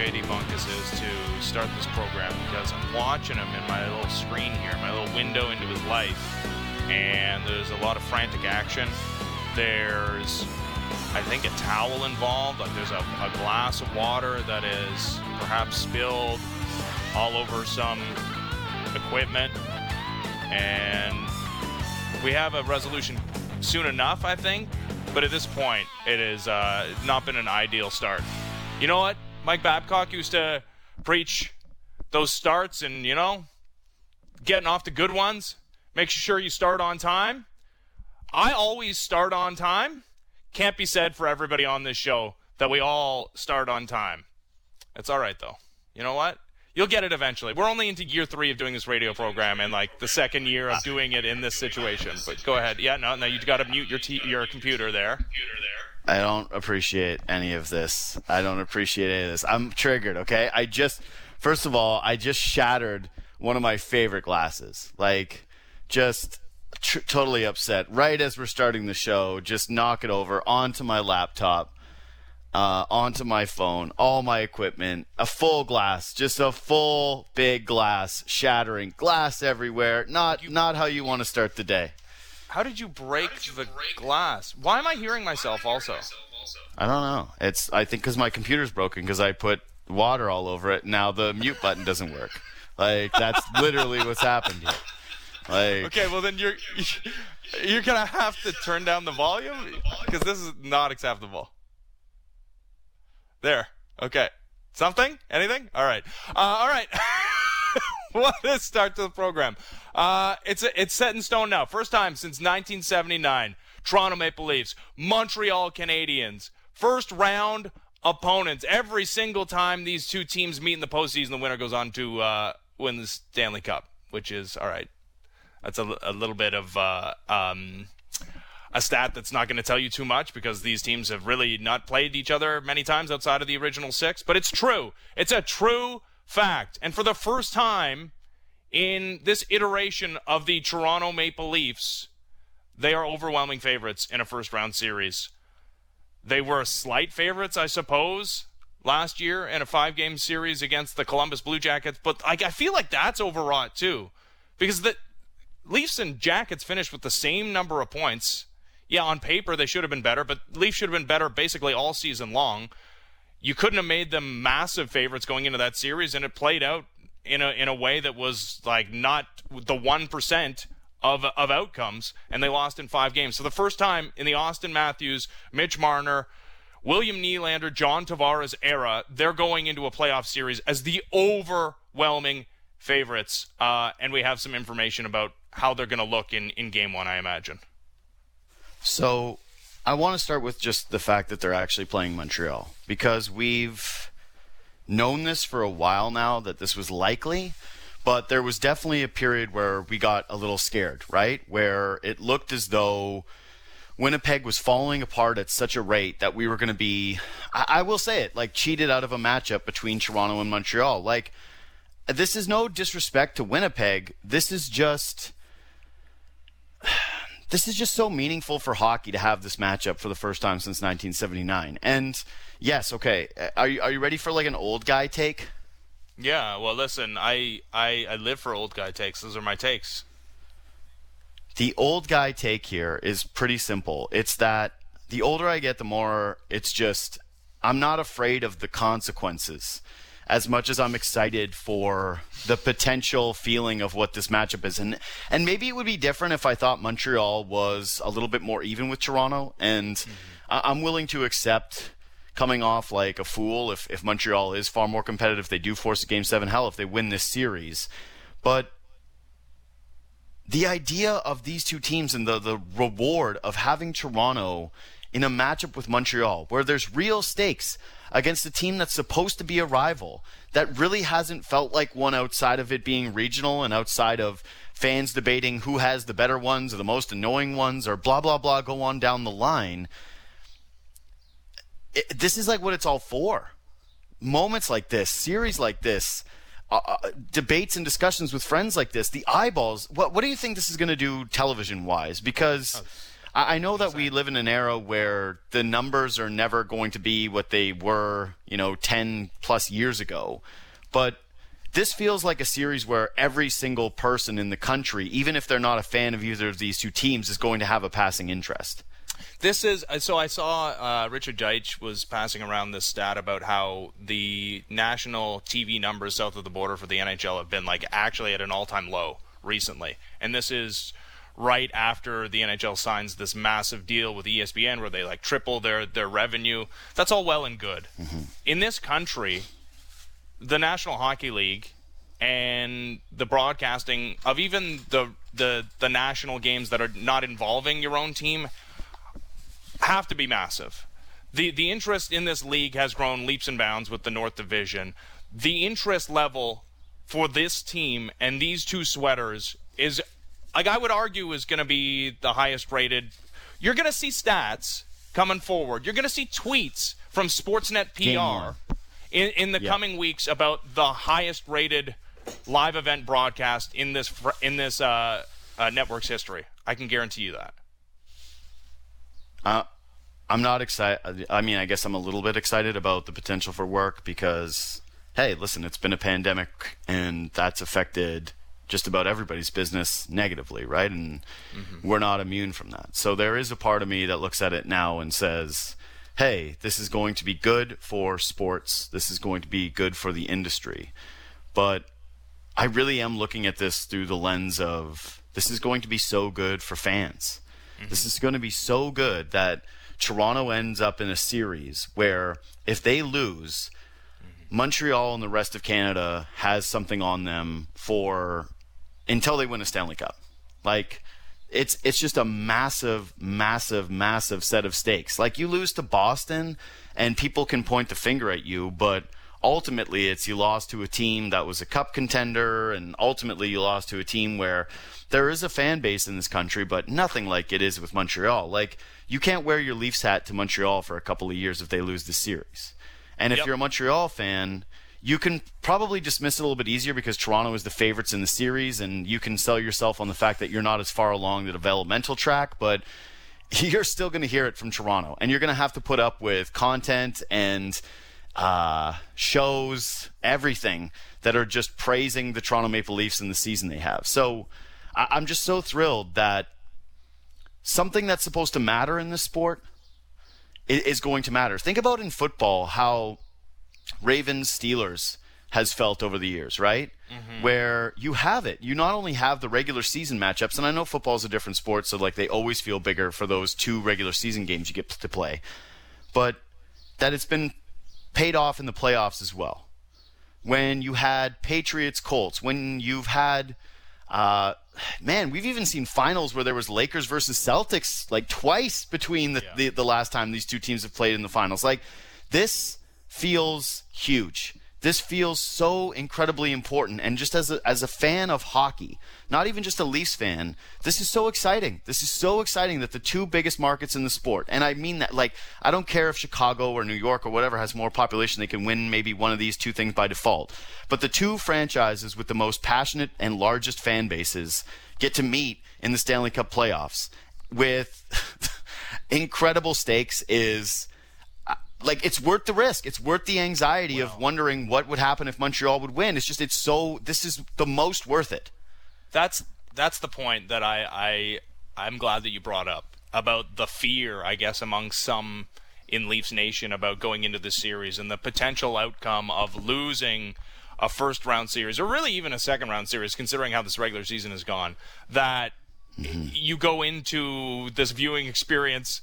JD Bunkis is to start this program because I'm watching him in my little screen here, my little window into his life, and there's a lot of frantic action. There's, I think, a towel involved. Like there's a, a glass of water that is perhaps spilled all over some equipment, and we have a resolution soon enough, I think. But at this point, it has uh, not been an ideal start. You know what? Mike Babcock used to preach those starts and, you know, getting off the good ones. Make sure you start on time. I always start on time. Can't be said for everybody on this show that we all start on time. It's all right, though. You know what? You'll get it eventually. We're only into year three of doing this radio program, and like the second year of doing it in this situation. But go ahead. Yeah, no, no, you got to mute your t- your computer there. I don't appreciate any of this. I don't appreciate any of this. I'm triggered. Okay, I just first of all, I just shattered one of my favorite glasses. Like, just tr- totally upset. Right as we're starting the show, just knock it over onto my laptop uh, onto my phone, all my equipment, a full glass, just a full big glass, shattering glass everywhere. Not not how you want to start the day. How did you break did you the break glass? Why am I hearing myself also? I don't know. It's I think because my computer's broken because I put water all over it. Now the mute button doesn't work. Like that's literally what's happened here. Like okay, well then you're you're gonna have to turn down the volume because this is not acceptable. There. Okay. Something? Anything? All right. Uh, all right. what is start to the program? Uh, it's a, it's set in stone now. First time since 1979. Toronto Maple Leafs, Montreal Canadiens, first round opponents. Every single time these two teams meet in the postseason, the winner goes on to uh, win the Stanley Cup, which is all right. That's a, a little bit of uh, um, a stat that's not going to tell you too much because these teams have really not played each other many times outside of the original six, but it's true. It's a true fact. And for the first time in this iteration of the Toronto Maple Leafs, they are overwhelming favorites in a first round series. They were slight favorites, I suppose, last year in a five game series against the Columbus Blue Jackets, but I, I feel like that's overwrought too. Because the Leafs and Jackets finished with the same number of points yeah, on paper they should have been better, but Leafs should have been better basically all season long. You couldn't have made them massive favorites going into that series, and it played out in a in a way that was like not the one percent of of outcomes, and they lost in five games. So the first time in the Auston Matthews, Mitch Marner, William Nylander, John Tavares era, they're going into a playoff series as the overwhelming favorites, uh, and we have some information about how they're going to look in in Game One, I imagine. So I want to start with just the fact that they're actually playing Montreal because we've known this for a while now that this was likely, but there was definitely a period where we got a little scared, right? Where it looked as though Winnipeg was falling apart at such a rate that we were going to be, I, I will say it, like cheated out of a matchup between Toronto and Montreal. Like, this is no disrespect to Winnipeg. This is just this is just so meaningful for hockey to have this matchup for the first time since 1979. And yes, okay, are you are you ready for like an old guy take? Yeah, well, listen, I I I live for old guy takes. Those are my takes. The old guy take here is pretty simple. It's that the older I get, the more it's just I'm not afraid of the consequences as much as I'm excited for the potential feeling of what this matchup is. And and maybe it would be different if I thought Montreal was a little bit more even with Toronto. And mm-hmm. I'm willing to accept coming off like a fool if, if Montreal is far more competitive. They do force a game seven. Hell, if they win this series. But the idea of these two teams and the, the reward of having Toronto in a matchup with Montreal where there's real stakes against a team that's supposed to be a rival that really hasn't felt like one outside of it being regional and outside of fans debating who has the better ones or the most annoying ones or blah blah blah go on down the line. It, this is like what it's all for. Moments like this series like this uh, uh debates and discussions with friends like this the eyeballs what what do you think this is going to do television wise because I I know that we live in an era where the numbers are never going to be what they were, you know, 10 plus years ago. But this feels like a series where every single person in the country, even if they're not a fan of either of these two teams, is going to have a passing interest. This is uh, so. I saw uh, Richard Deitsch was passing around this stat about how the national TV numbers south of the border for the NHL have been like actually at an all-time low recently, and this is right after the NHL signs this massive deal with ESPN where they like triple their their revenue. That's all well and good. Mm-hmm. In this country, the National Hockey League and the broadcasting of even the the the national games that are not involving your own team have to be massive. The the interest in this league has grown leaps and bounds with the North Division. The interest level for this team and these two sweaters is like I would argue is going to be the highest rated. You're going to see stats coming forward. You're going to see tweets from Sportsnet PR in in the Yeah. coming weeks about the highest rated live event broadcast in this fr- in this uh, uh, network's history. I can guarantee you that. Uh, I'm not excited. I mean, I guess I'm a little bit excited about the potential for work because, hey, listen, it's been a pandemic and that's affected just about everybody's business negatively, right? And mm-hmm. we're not immune from that. So there is a part of me that looks at it now and says, hey, this is going to be good for sports. This is going to be good for the industry. But I really am looking at this through the lens of this is going to be so good for fans. Mm-hmm. This is going to be so good that Toronto ends up in a series where if they lose, mm-hmm. Montreal and the rest of Canada has something on them for until they win a Stanley Cup. Like it's it's just a massive, massive, massive set of stakes. Like you lose to Boston, and people can point the finger at you, but ultimately it's you lost to a team that was a cup contender, and ultimately you lost to a team where there is a fan base in this country, but nothing like it is with Montreal. Like you can't wear your Leafs hat to Montreal for a couple of years if they lose the series. And if Yep. you're a Montreal fan, you can probably dismiss it a little bit easier because Toronto is the favorites in the series, and you can sell yourself on the fact that you're not as far along the developmental track, but you're still going to hear it from Toronto, and you're going to have to put up with content and uh, shows, everything that are just praising the Toronto Maple Leafs and the season they have. So I- I'm just so thrilled that something that's supposed to matter in this sport is going to matter. Think about in football how Ravens Steelers has felt over the years, right? Where you have it. You not only have the regular season matchups, and I know football is a different sport, so like they always feel bigger for those two regular season games you get to play, but that it's been paid off in the playoffs as well. When you had Patriots Colts, when you've had uh, man, we've even seen finals where there was Lakers versus Celtics like twice between the, the, the last time these two teams have played in the finals. Like this feels huge. This feels so incredibly important. And just as a, as a fan of hockey, not even just a Leafs fan, this is so exciting. This is so exciting that the two biggest markets in the sport, and I mean that, like, I don't care if Chicago or New York or whatever has more population, they can win maybe one of these two things by default. But the two franchises with the most passionate and largest fan bases get to meet in the Stanley Cup playoffs with incredible stakes is like it's worth the risk. It's worth the anxiety of wondering what would happen if Montreal would win. It's just it's so this is the most worth it. that's that's the point that I, I I'm glad that you brought up about the fear, I guess, among some in Leafs Nation about going into the series and the potential outcome of losing a first round series or really even a second round series, considering how this regular season has gone. That mm-hmm. you go into this viewing experience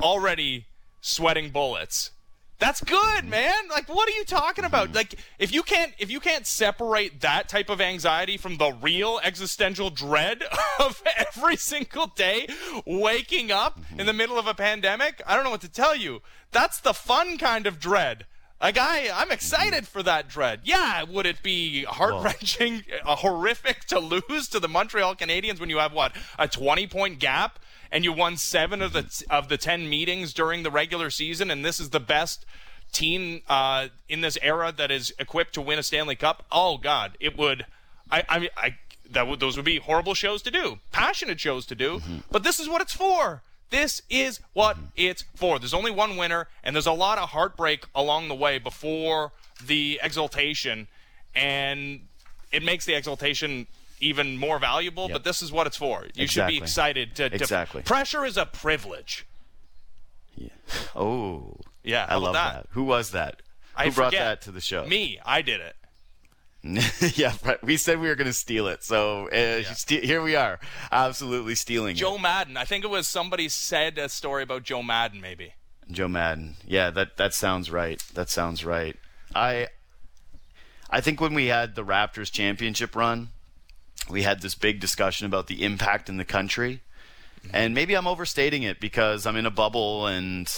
already sweating bullets. That's good, man. Like what are you talking about? Like if you can't if you can't separate that type of anxiety from the real existential dread of every single day waking up in the middle of a pandemic, I don't know what to tell you. That's the fun kind of dread. Like I, I'm excited for that dread. Yeah, would it be heart wrenching, uh, horrific to lose to the Montreal Canadiens when you have what a 20 point gap and you won seven of the of the 10 meetings during the regular season, and this is the best team uh, in this era that is equipped to win a Stanley Cup? Oh God, it would. I, I, mean, I that would those would be horrible shows to do, passionate shows to do. But this is what it's for. This is what it's for. There's only one winner, and there's a lot of heartbreak along the way before the exaltation, and it makes the exaltation even more valuable. Yep. But this is what it's for. You should be excited to, to. Exactly. Pressure is a privilege. Yeah. Oh, Yeah, I love that? that? Who was that? I Who brought that to the show? Me, I did it. yeah, right. we said we were going to steal it, so uh, ste- here we are, absolutely stealing it. Joe Maddon. I think it was somebody said a story about Joe Maddon, maybe. Joe Maddon. Yeah, that that sounds right. That sounds right. I I think when we had the Raptors championship run, we had this big discussion about the impact in the country. Mm-hmm. And maybe I'm overstating it because I'm in a bubble and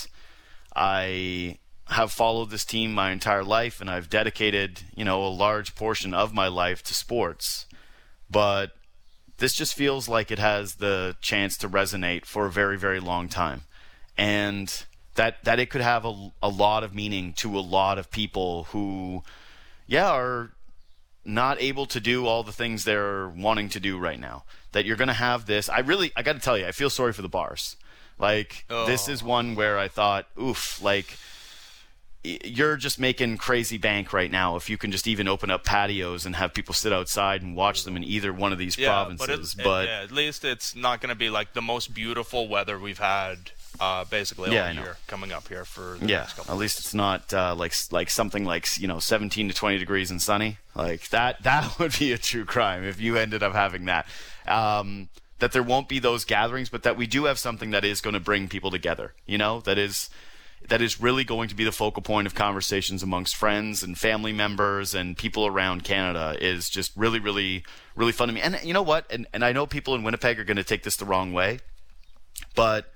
I have followed this team my entire life and I've dedicated, you know, a large portion of my life to sports. But this just feels like it has the chance to resonate for a very, very long time. And that that it could have a, a lot of meaning to a lot of people who yeah, are not able to do all the things they're wanting to do right now. That you're going to have this. I really, I got to tell you, I feel sorry for the bars. Like, this oh. is one where I thought, oof, like, you're just making crazy bank right now if you can just even open up patios and have people sit outside and watch them in either one of these Yeah, provinces. but, it, But, it- yeah, at least it's not going to be like the most beautiful weather we've had uh, basically Yeah, all year coming up here for the yeah, next couple. at least it's not uh, like like something like you know 17 to 20 degrees and sunny. Like that that would be a true crime if you ended up having that. Um, that there won't be those gatherings, but that we do have something that is going to bring people together. You know, that is that is really going to be the focal point of conversations amongst friends and family members and people around Canada is just really, really, really fun to me. And you know what? And and I know people in Winnipeg are going to take this the wrong way, but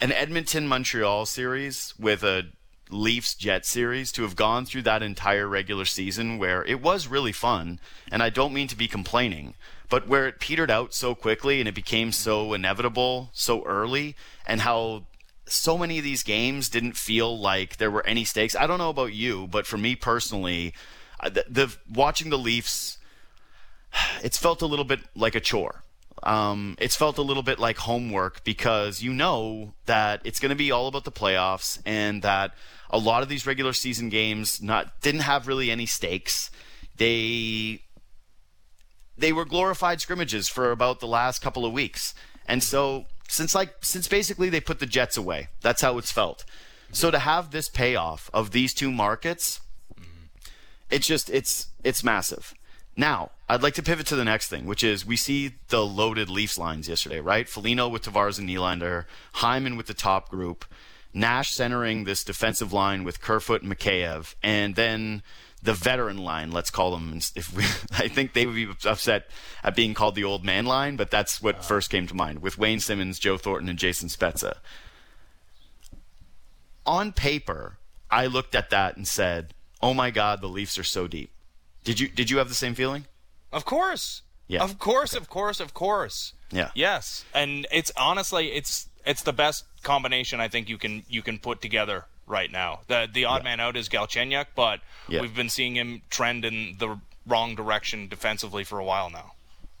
an Edmonton Montreal series with a Leafs Jet series to have gone through that entire regular season where it was really fun, and I don't mean to be complaining, but where it petered out so quickly and it became so inevitable so early, and how so many of these games didn't feel like there were any stakes. I don't know about you, but for me personally, the, the watching the Leafs, it's felt a little bit like a chore um, it's felt a little bit like homework because you know that it's going to be all about the playoffs and that a lot of these regular season games not didn't have really any stakes. They they were glorified scrimmages for about the last couple of weeks. And so since like since basically they put the Jets away, that's how it's felt. So to have this payoff of these two markets, it's just it's it's massive. Now, I'd like to pivot to the next thing, which is we see the loaded Leafs lines yesterday, right? Foligno with Tavares and Nylander, Hyman with the top group, Nash centering this defensive line with Kerfoot and Mikheyev, and then the veteran line, let's call them. If we, I think they would be upset at being called the old man line, but that's what ah. first came to mind with Wayne Simmonds, Joe Thornton, and Jason Spezza. On paper, I looked at that and said, "Oh my God, the Leafs are so deep." Did you did you have the same feeling? Of course. Yeah. Of course, of course, of course. Yeah. Yes. And it's honestly it's it's the best combination I think you can you can put together right now. The the odd man out is Galchenyuk, but Yeah. we've been seeing him trend in the wrong direction defensively for a while now.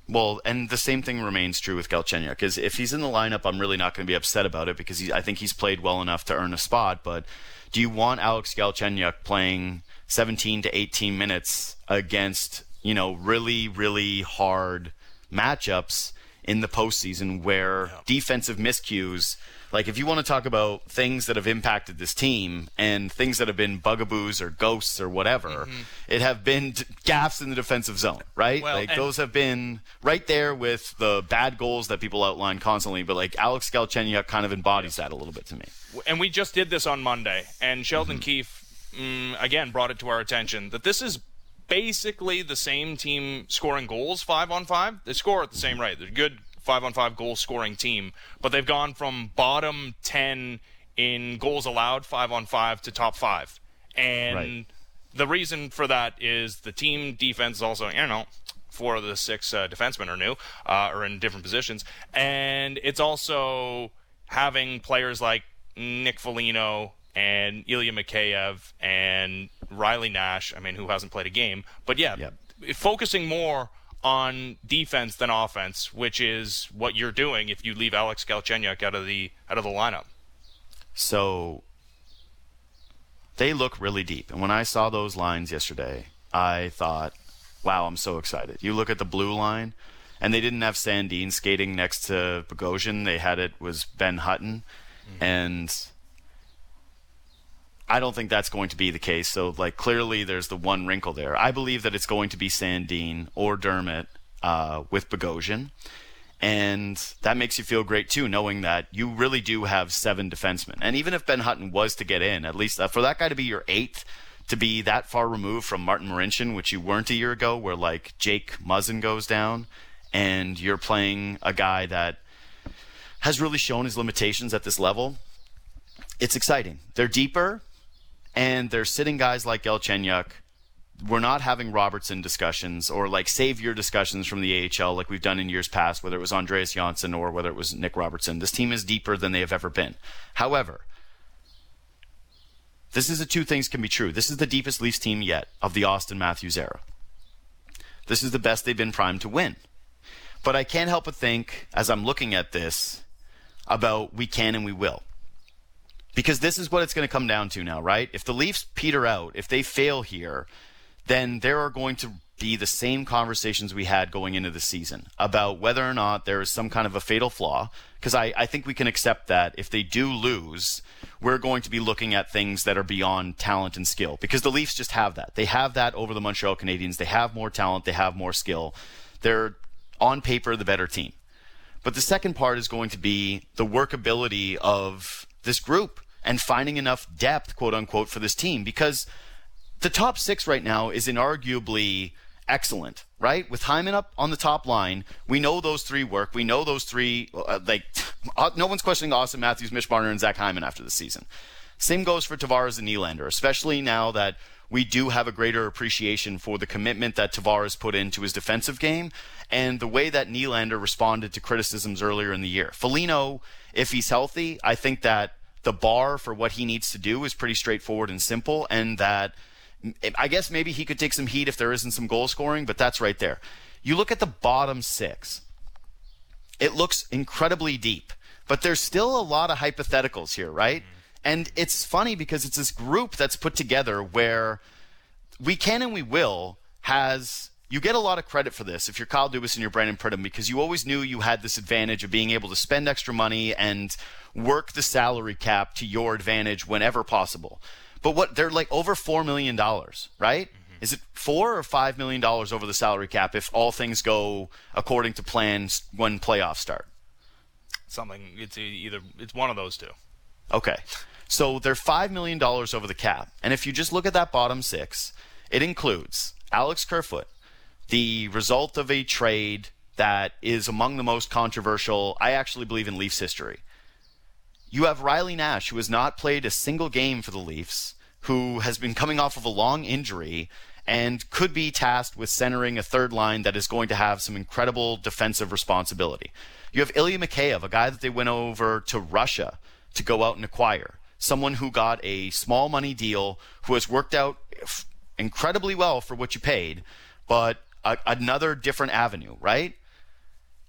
Well, and the same thing remains true with Galchenyuk. Because if he's in the lineup, I'm really not going to be upset about it because he, I think he's played well enough to earn a spot. But do you want Alex Galchenyuk playing 17 to 18 minutes against you know really really hard matchups in the postseason where defensive miscues? Like if you want to talk about things that have impacted this team and things that have been bugaboos or ghosts or whatever, mm-hmm. it have been gaffes in the defensive zone, right? Well, like those have been right there with the bad goals that people outline constantly. But like Alex Galchenyuk kind of embodies that a little bit to me. and we just did this on Monday, and Sheldon mm-hmm. Keefe mm, again brought it to our attention that this is basically the same team scoring goals five on five. They score at the same rate. They're a good five on five goal scoring team, but they've gone from bottom ten in goals allowed five on five to top five, and Right. the reason for that is the team defense is also you know four of the six uh, defensemen are new uh, or in different positions, and it's also having players like Nick Foligno and Ilya Mikheyev and Riley Nash. I mean, who hasn't played a game, but yeah, Yep. focusing more on defense than offense, which is what you're doing if you leave Alex Galchenyuk out of the out of the lineup. So they look really deep. And when I saw those lines yesterday, I thought, wow, I'm so excited. You look at the blue line, and they didn't have Sandin skating next to Bogosian. They had it was Ben Hutton. Mm-hmm. And I don't think that's going to be the case. So, like, clearly there's the one wrinkle there. I believe that it's going to be Sandin or Dermott uh, with Bogosian. And that makes you feel great too, knowing that you really do have seven defensemen. And even if Ben Hutton was to get in, at least uh, for that guy to be your eighth, to be that far removed from Martin Marincin, which you weren't a year ago, where like Jake Muzzin goes down, and you're playing a guy that has really shown his limitations at this level. It's exciting. They're deeper, and they're sitting guys like Galchenyuk we're not having Robertson discussions or like savior discussions from the AHL like we've done in years past, whether it was Andreas Johnsson or whether it was Nick Robertson. This team is deeper than they have ever been. However, this is the two things can be true. This is the deepest Leafs team yet of the Auston Matthews era. This is the best they've been primed to win. But I can't help but think, as I'm looking at this, about we can and we will. Because this is what it's going to come down to now, right? If the Leafs peter out, if they fail here, then there are going to be the same conversations we had going into the season about whether or not there is some kind of a fatal flaw. Because I, I think we can accept that if they do lose, we're going to be looking at things that are beyond talent and skill. Because the Leafs just have that. They have that over the Montreal Canadiens. They have more talent. They have more skill. They're on paper the better team. But the second part is going to be the workability of this group and finding enough depth, quote unquote, for this team. Because the top six right now is inarguably excellent, right? With Hyman up on the top line, we know those three work. We know those three, uh, like, uh, no one's questioning Auston Matthews, Mitch Marner, and Zach Hyman after the season. Same goes for Tavares and Nylander, especially now that we do have a greater appreciation for the commitment that Tavares put into his defensive game and the way that Nylander responded to criticisms earlier in the year. Foligno, if he's healthy, I think that the bar for what he needs to do is pretty straightforward and simple, and that – I guess maybe he could take some heat if there isn't some goal scoring, but that's right there. You look at the bottom six, it looks incredibly deep, but there's still a lot of hypotheticals here, right? Mm-hmm. And it's funny because it's this group that's put together where we can and we will has you get a lot of credit for this if you're Kyle Dubas and you're Brandon Pridham because you always knew you had this advantage of being able to spend extra money and work the salary cap to your advantage whenever possible. But what they're like over four million dollars, right? Mm-hmm. Is it four or five million dollars over the salary cap if all things go according to plans when playoffs start? Something. It's either it's one of those two. Okay, so they're five million dollars over the cap, and if you just look at that bottom six, it includes Alex Kerfoot, the result of a trade that is among the most controversial, I actually believe, in Leafs history. You have Riley Nash, who has not played a single game for the Leafs, who has been coming off of a long injury and could be tasked with centering a third line that is going to have some incredible defensive responsibility. You have Ilya Mikheyev, a guy that they went over to Russia to go out and acquire, someone who got a small money deal, who has worked out incredibly well for what you paid, but a, another different avenue, right?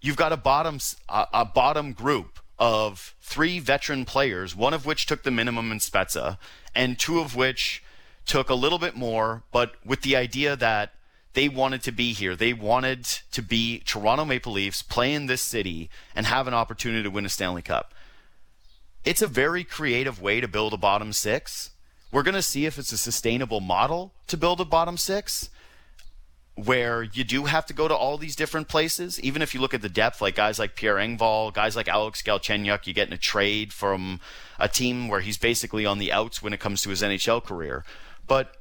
You've got a bottom a, a bottom group of three veteran players, one of which took the minimum in Spezza, and two of which took a little bit more, but with the idea that they wanted to be here. They wanted to be Toronto Maple Leafs, play in this city, and have an opportunity to win a Stanley Cup. It's a very creative way to build a bottom six. We're going to see if it's a sustainable model to build a bottom six where you do have to go to all these different places. Even if you look at the depth, like guys like Pierre Engvall, guys like Alex Galchenyuk, you get in a trade from a team where he's basically on the outs when it comes to his NHL career. But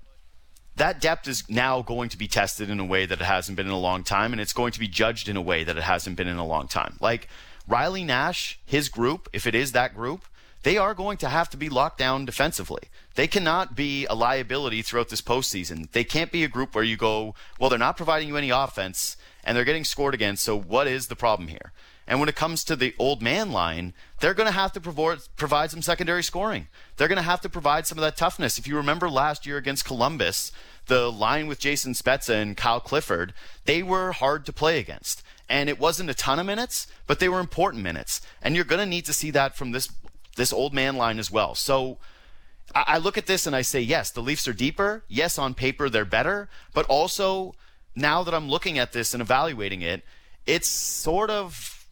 that depth is now going to be tested in a way that it hasn't been in a long time, and it's going to be judged in a way that it hasn't been in a long time. Like Riley Nash, his group, if it is that group, they are going to have to be locked down defensively. They cannot be a liability throughout this postseason. They can't be a group where you go, well, they're not providing you any offense and they're getting scored against. So what is the problem here? And when it comes to the old man line, they're going to have to provide, some secondary scoring. They're going to have to provide some of that toughness. If you remember last year against Columbus, the line with Jason Spezza and Kyle Clifford, they were hard to play against. And it wasn't a ton of minutes, but they were important minutes. And you're going to need to see that from this this old man line as well. So I, I look at this and I say, yes, the Leafs are deeper. Yes, on paper they're better, but also now that I'm looking at this and evaluating it, it's sort of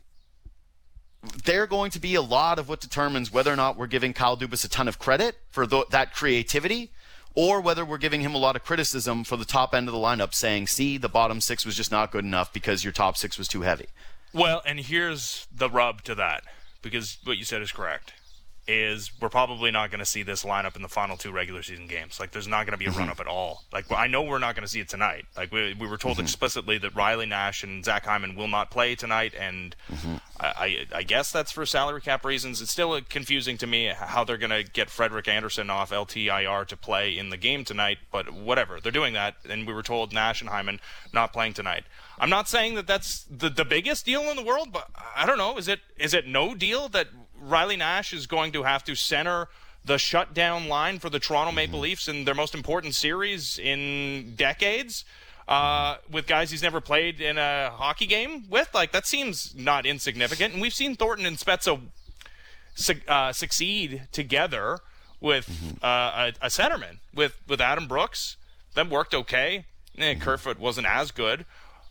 they're going to be a lot of what determines whether or not we're giving Kyle Dubas a ton of credit for th- that creativity or whether we're giving him a lot of criticism for the top end of the lineup saying, see, the bottom six was just not good enough because your top six was too heavy. Well, and here's the rub to that because what you said is correct is we're probably not going to see this lineup in the final two regular season games. Like, there's not going to be a mm-hmm. run up at all. Like, I know we're not going to see it tonight. Like, we, we were told mm-hmm. explicitly that Riley Nash and Zach Hyman will not play tonight, and mm-hmm. I, I, I, guess that's for salary cap reasons. It's still confusing to me how they're going to get Frederik Andersen off LTIR to play in the game tonight, but whatever. They're doing that, and we were told Nash and Hyman not playing tonight. I'm not saying that that's the, the biggest deal in the world, but I don't know. Is it is it no deal that Riley Nash is going to have to center the shutdown line for the Toronto Maple mm-hmm. Leafs in their most important series in decades. Uh, with guys he's never played in a hockey game with, like that seems not insignificant. And we've seen Thornton and Spezza su- uh, succeed together with mm-hmm. uh, a, a, centerman with with Adam Brooks. That worked okay. Eh, mm-hmm. Kerfoot wasn't as good.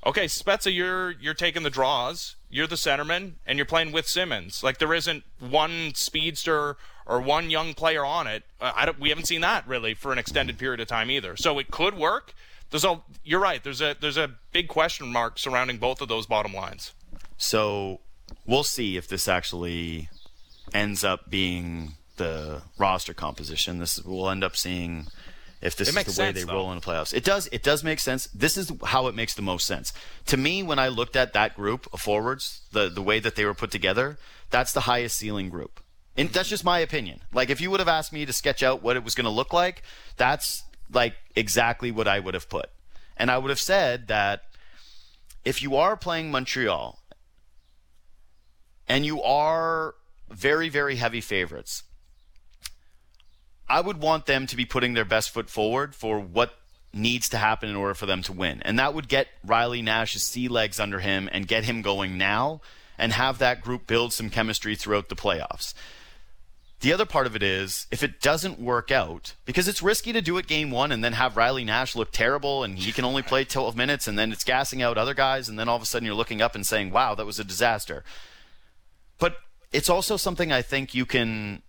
Okay, Spezza, you're you're taking the draws you're the centerman and you're playing with Simmonds. Like there isn't one speedster or one young player on it. Uh, we haven't seen that really for an extended period of time either. So it could work. There's a you're right. There's a there's a big question mark surrounding both of those bottom lines. So we'll see if this actually ends up being the roster composition. This we'll end up seeing if this is the way sense, they though. roll in the playoffs. It does. It does make sense. This is how it makes the most sense to me. When I looked at that group of forwards, the the way that they were put together, that's the highest ceiling group. And that's just my opinion. Like if you would have asked me to sketch out what it was going to look like, that's like exactly what I would have put. And I would have said that if you are playing Montreal and you are very very heavy favorites I would want them to be putting their best foot forward for what needs to happen in order for them to win. And that would get Riley Nash's sea legs under him and get him going now and have that group build some chemistry throughout the playoffs. The other part of it is if it doesn't work out, because it's risky to do it game one and then have Riley Nash look terrible and he can only play 12 minutes and then it's gassing out other guys and then all of a sudden you're looking up and saying, wow, that was a disaster. But it's also something I think you can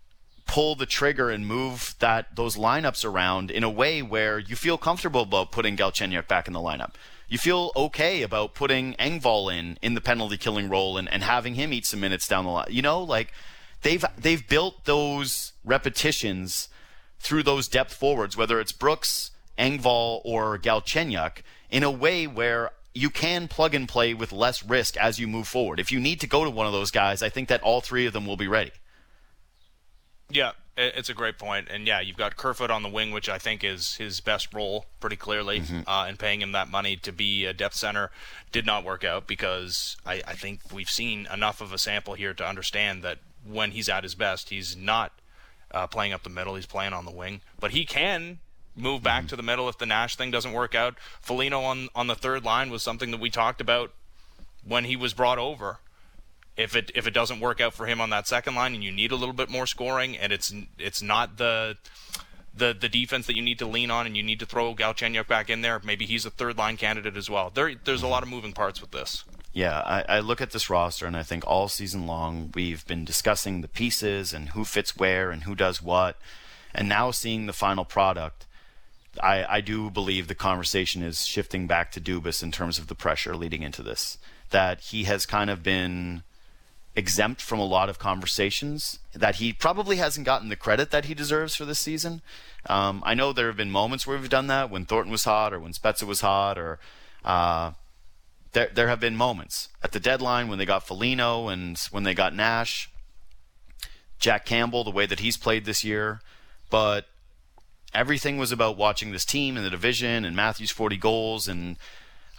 pull the trigger and move that those lineups around in a way where you feel comfortable about putting Galchenyuk back in the lineup. You feel okay about putting Engvall in in the penalty killing role and, and having him eat some minutes down the line. You know, like they've they've built those repetitions through those depth forwards, whether it's Brooks, Engvall, or Galchenyuk, in a way where you can plug and play with less risk as you move forward. If you need to go to one of those guys, I think that all three of them will be ready. Yeah, it's a great point, and yeah, you've got Kerfoot on the wing, which I think is his best role, pretty clearly. Mm-hmm. Uh, and paying him that money to be a depth center did not work out because I, I think we've seen enough of a sample here to understand that when he's at his best, he's not uh, playing up the middle; he's playing on the wing. But he can move back mm-hmm. to the middle if the Nash thing doesn't work out. Foligno on on the third line was something that we talked about when he was brought over if it if it doesn't work out for him on that second line and you need a little bit more scoring and it's it's not the the the defense that you need to lean on and you need to throw Galchenyuk back in there, maybe he's a third line candidate as well. There there's a lot of moving parts with this. Yeah, I, I look at this roster and I think all season long we've been discussing the pieces and who fits where and who does what, and now seeing the final product. I, I do believe the conversation is shifting back to Dubas in terms of the pressure leading into this. That he has kind of been exempt from a lot of conversations that he probably hasn't gotten the credit that he deserves for this season. Um, I know there have been moments where we've done that when Thornton was hot or when Spezza was hot or uh, there there have been moments at the deadline when they got Foligno and when they got Nash. Jack Campbell, the way that he's played this year, but everything was about watching this team in the division and Matthews' 40 goals and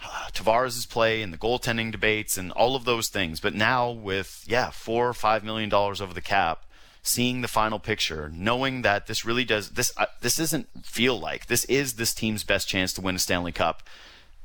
uh, Tavares' play and the goaltending debates and all of those things. But now with yeah, four or five million dollars over the cap, seeing the final picture, knowing that this really does this uh, this doesn't feel like this is this team's best chance to win a Stanley Cup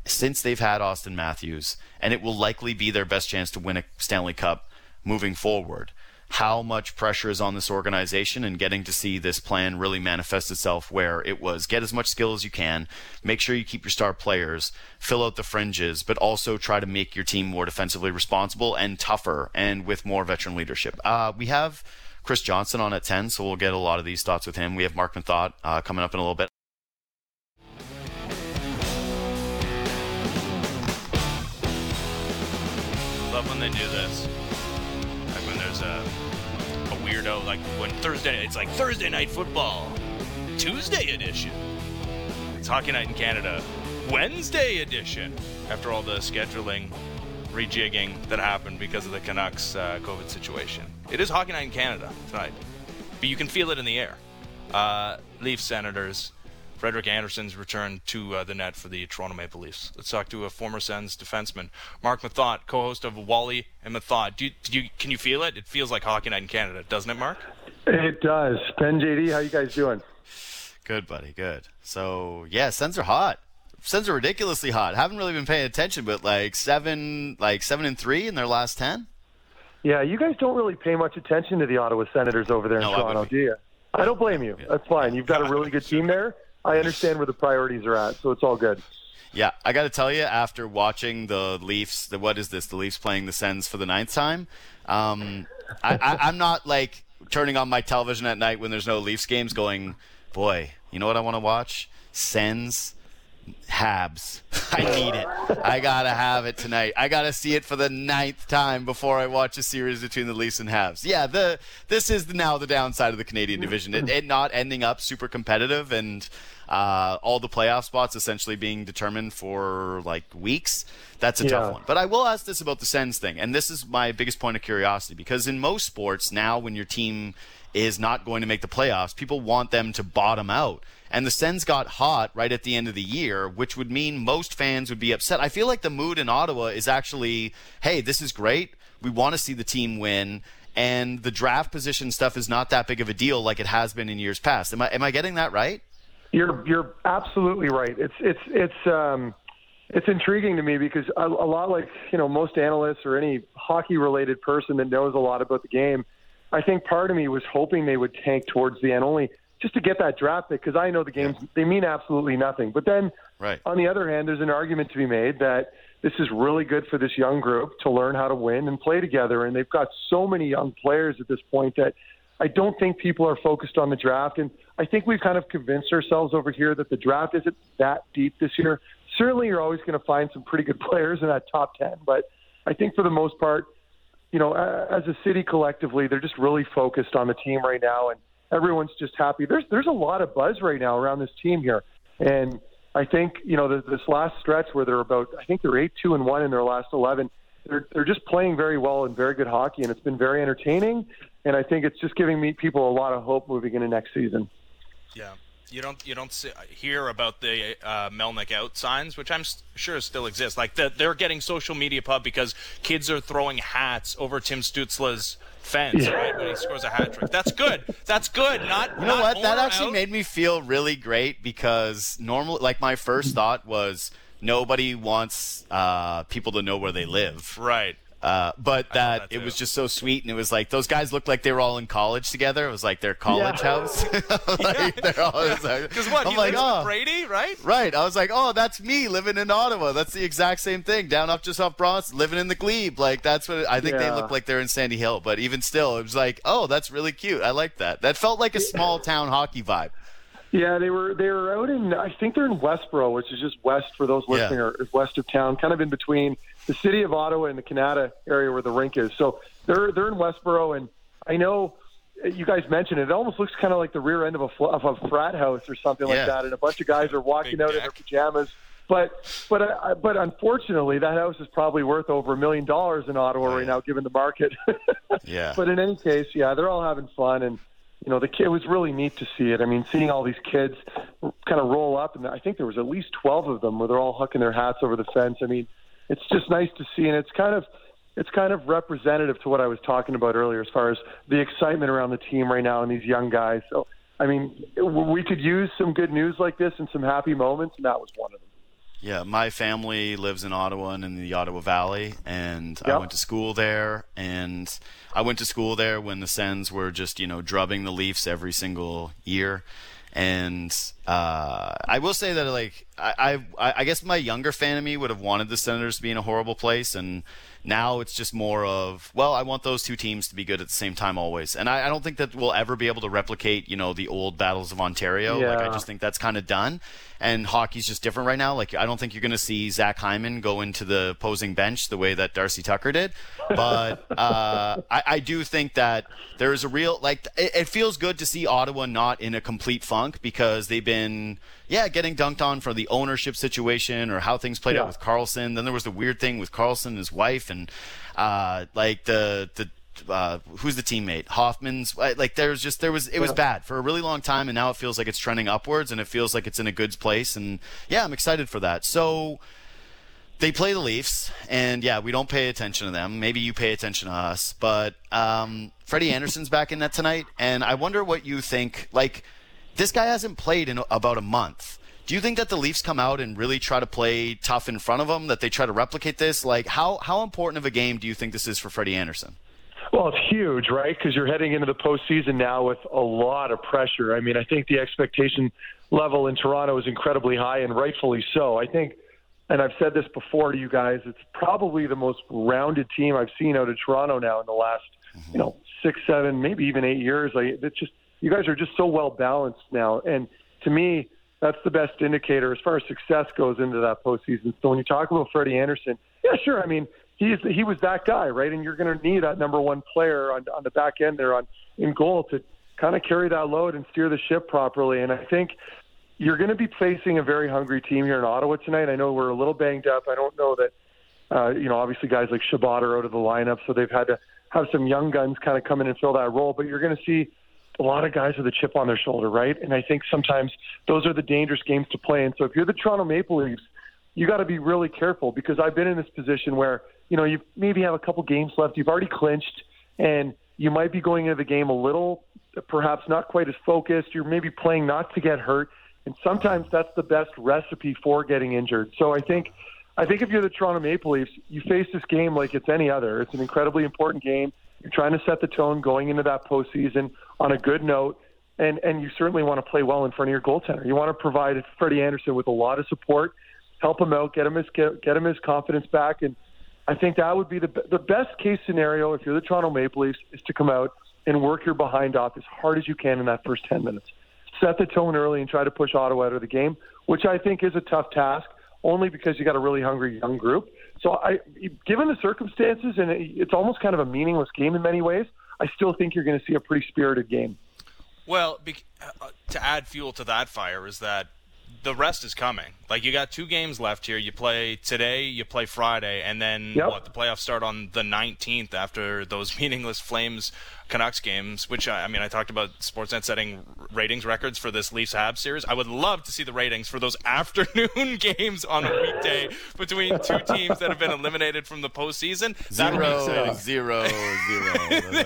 since they've had Auston Matthews, and it will likely be their best chance to win a Stanley Cup moving forward. How much pressure is on this organization and getting to see this plan really manifest itself where it was get as much skill as you can, make sure you keep your star players, fill out the fringes, but also try to make your team more defensively responsible and tougher and with more veteran leadership. Uh, we have Chris Johnston on at 10, so we'll get a lot of these thoughts with him. We have Marc Methot uh, coming up in a little bit. Love when they do this. A, a weirdo, like when Thursday, it's like Thursday night football, Tuesday edition. It's Hockey Night in Canada, Wednesday edition. After all the scheduling rejigging that happened because of the Canucks uh, COVID situation. It is Hockey Night in Canada tonight, but you can feel it in the air. Uh, Leafs Senators. Frederik Andersen's returned to uh, the net for the Toronto Maple Leafs. Let's talk to a former Sens defenseman, Marc Methot, co-host of Wally and Methot. Do you, do you, can you feel it? It feels like Hockey Night in Canada, doesn't it, Marc? It does. Ben JD, how you guys doing? Good, buddy. Good. So yeah, Sens are hot. Sens are ridiculously hot. Haven't really been paying attention, but like seven, like seven and three in their last ten. Yeah, you guys don't really pay much attention to the Ottawa Senators over there in No, Toronto, do you? I don't blame you. That's fine. You've got a really good team there. I understand where the priorities are at, so it's all good. Yeah, I got to tell you, after watching the Leafs, the what is this? The Leafs playing the Sens for the ninth time. Um, I, I, I'm not like turning on my television at night when there's no Leafs games, going, boy, you know what I want to watch? Sens. Habs. I need it. I gotta have it tonight. I gotta see it for the ninth time before I watch a series between the Leafs and Habs. Yeah, the this is now the downside of the Canadian division. It, it not ending up super competitive and uh, all the playoff spots essentially being determined for like weeks. That's a Yeah. tough one. But I will ask this about the Sens thing, and this is my biggest point of curiosity because in most sports now, when your team is not going to make the playoffs, people want them to bottom out. And the Sens got hot right at the end of the year, which would mean most fans would be upset. I feel like the mood in Ottawa is actually, hey, this is great. We want to see the team win. And the draft position stuff is not that big of a deal like it has been in years past. Am I, am I getting that right? You're you're absolutely right. It's it's it's um it's intriguing to me because a, a lot like you know most analysts or any hockey related person that knows a lot about the game, I think part of me was hoping they would tank towards the end only just to get that draft pick because I know the games they mean absolutely nothing. But then Right. on the other hand, there's an argument to be made that this is really good for this young group to learn how to win and play together. And they've got so many young players at this point that I don't think people are focused on the draft. And I think we've kind of convinced ourselves over here that the draft isn't that deep this year. Certainly, you're always going to find some pretty good players in that top 10. But I think for the most part, you know, as a city collectively, they're just really focused on the team right now, and everyone's just happy. There's there's a lot of buzz right now around this team here, and I think you know this, last stretch where they're about, I think they're eight two and one in their last eleven. They're they're just playing very well and very good hockey, and it's been very entertaining. And I think it's just giving me people a lot of hope moving into next season. Yeah. You don't you don't see, hear about the uh, Melnyk out signs, which I'm s- sure still exist. Like the, they're getting social media pub because kids are throwing hats over Tim Stützle's fence Yeah. right when he scores a hat trick. That's good. That's good. Not You know not what? That actually out. made me feel really great because normally, like, my first thought was nobody wants uh, people to know where they live. right. Uh, but that, that it was just so sweet, and it was like those guys looked like they were all in college together. It was like their college Yeah. house. like, they're all Because what? I'm he like, lives oh, Brady, right? Right. I was like, oh, that's me living in Ottawa. That's the exact same thing. Down off just off Bronx, living in the glebe. Like that's what I think they look like they're in Sandy Hill. But even still, it was like, oh, that's really cute. I like that. That felt like a small town hockey vibe. Yeah, they were they were out in I think they're in Westboro, which is just west for those Yeah. listening, or west of town, kind of in between the city of Ottawa and the Kanata area where the rink is. So they're they're in Westboro, and I know uh, you guys mentioned it. It almost looks kind of like the rear end of a fl- of a frat house or something Yeah. like that, and a bunch of guys are walking Big out in their pajamas But but uh, but unfortunately, that house is probably worth over a million dollars in Ottawa right now, given the market. yeah. But in any case, yeah, they're all having fun, and you know, the kid it was really neat to see it. I mean, seeing all these kids kind of roll up, and I think there was at least twelve of them where they're all hucking their hats over the fence. I mean, it's just nice to see, and it's kind of it's kind of representative to what I was talking about earlier as far as the excitement around the team right now and these young guys. So, I mean, we could use some good news like this and some happy moments, and that was one of them. Yeah, my family lives in Ottawa and in the Ottawa Valley, and Yep. I went to school there. And I went to school there when the Sens were just you know drubbing the Leafs every single year. And uh, I will say that like I, I I guess my younger fan of me would have wanted the Senators to be in a horrible place, and now it's just more of well, I want those two teams to be good at the same time always. And I, I don't think that we'll ever be able to replicate you know the old battles of Ontario. Like I just think that's kind of done. And hockey's just different right now. Like I don't think you're going to see Zach Hyman go into the opposing bench the way that Darcy Tucker did. But uh, I, I do think that there is a real like it, it feels good to see Ottawa not in a complete funk because they've been yeah getting dunked on for the ownership situation or how things played Yeah. out with Karlsson. Then there was the weird thing with Karlsson and his wife and uh, like the the uh, who's the teammate Hoffman's uh, like there's just there was it was Yeah. bad for a really long time and now it feels like it's trending upwards and it feels like it's in a good place and yeah I'm excited for that so they play the Leafs and yeah we don't pay attention to them maybe you pay attention to us but um, Freddie Andersen's back in net tonight and I wonder what you think like this guy hasn't played in about a month do you think that the Leafs come out and really try to play tough in front of him that they try to replicate this like how how important of a game do you think this is for Freddie Andersen Well, it's huge, right? Because you're heading into the postseason now with a lot of pressure. I mean, I think the expectation level in Toronto is incredibly high, and rightfully so. I think, and I've said this before to you guys, it's probably the most rounded team I've seen out of Toronto now in the last, you know, six, seven, maybe even eight years. It's just you guys are just so well balanced now, and to me, that's the best indicator as far as success goes into that postseason. So when you talk about Freddie Andersen, yeah, sure. I mean, he's he was that guy, right? And you're going to need that number one player on on the back end there on in goal to kind of carry that load and steer the ship properly. And I think you're going to be facing a very hungry team here in Ottawa tonight. I know we're a little banged up. I don't know that uh, you know obviously guys like Chabot are out of the lineup, so they've had to have some young guns kind of come in and fill that role. But you're going to see a lot of guys with a chip on their shoulder, right? And I think sometimes those are the dangerous games to play. And so if you're the Toronto Maple Leafs, you got to be really careful because I've been in this position where you know you maybe have a couple games left, you've already clinched, and you might be going into the game a little, perhaps not quite as focused. You're maybe playing not to get hurt, and sometimes that's the best recipe for getting injured. So I think. I think if you're the Toronto Maple Leafs, you face this game like it's any other. It's an incredibly important game. You're trying to set the tone going into that postseason on a good note, and and you certainly want to play well in front of your goaltender. You want to provide Freddie Andersen with a lot of support, help him out, get him his get, him his confidence back, and I think that would be the the best case scenario if you're the Toronto Maple Leafs is to come out and work your behind off as hard as you can in that first ten minutes. Set the tone early and try to push Ottawa out of the game, which I think is a tough task, only because you got a really hungry young group. So I, given the circumstances, and it, it's almost kind of a meaningless game in many ways, I still think you're going to see a pretty spirited game. Well, uh, to add fuel to that fire is that the rest is coming. Like you got two games left here. You play today, you play Friday, and then Yep. what? The playoffs start on the 19th after those meaningless Flames Canucks games. Which I I mean, I talked about Sportsnet setting ratings records for this Leafs Habs series. I would love to see the ratings for those afternoon games on a weekday between two teams that have been eliminated from the postseason. That would be exciting. Zero, zero, zero.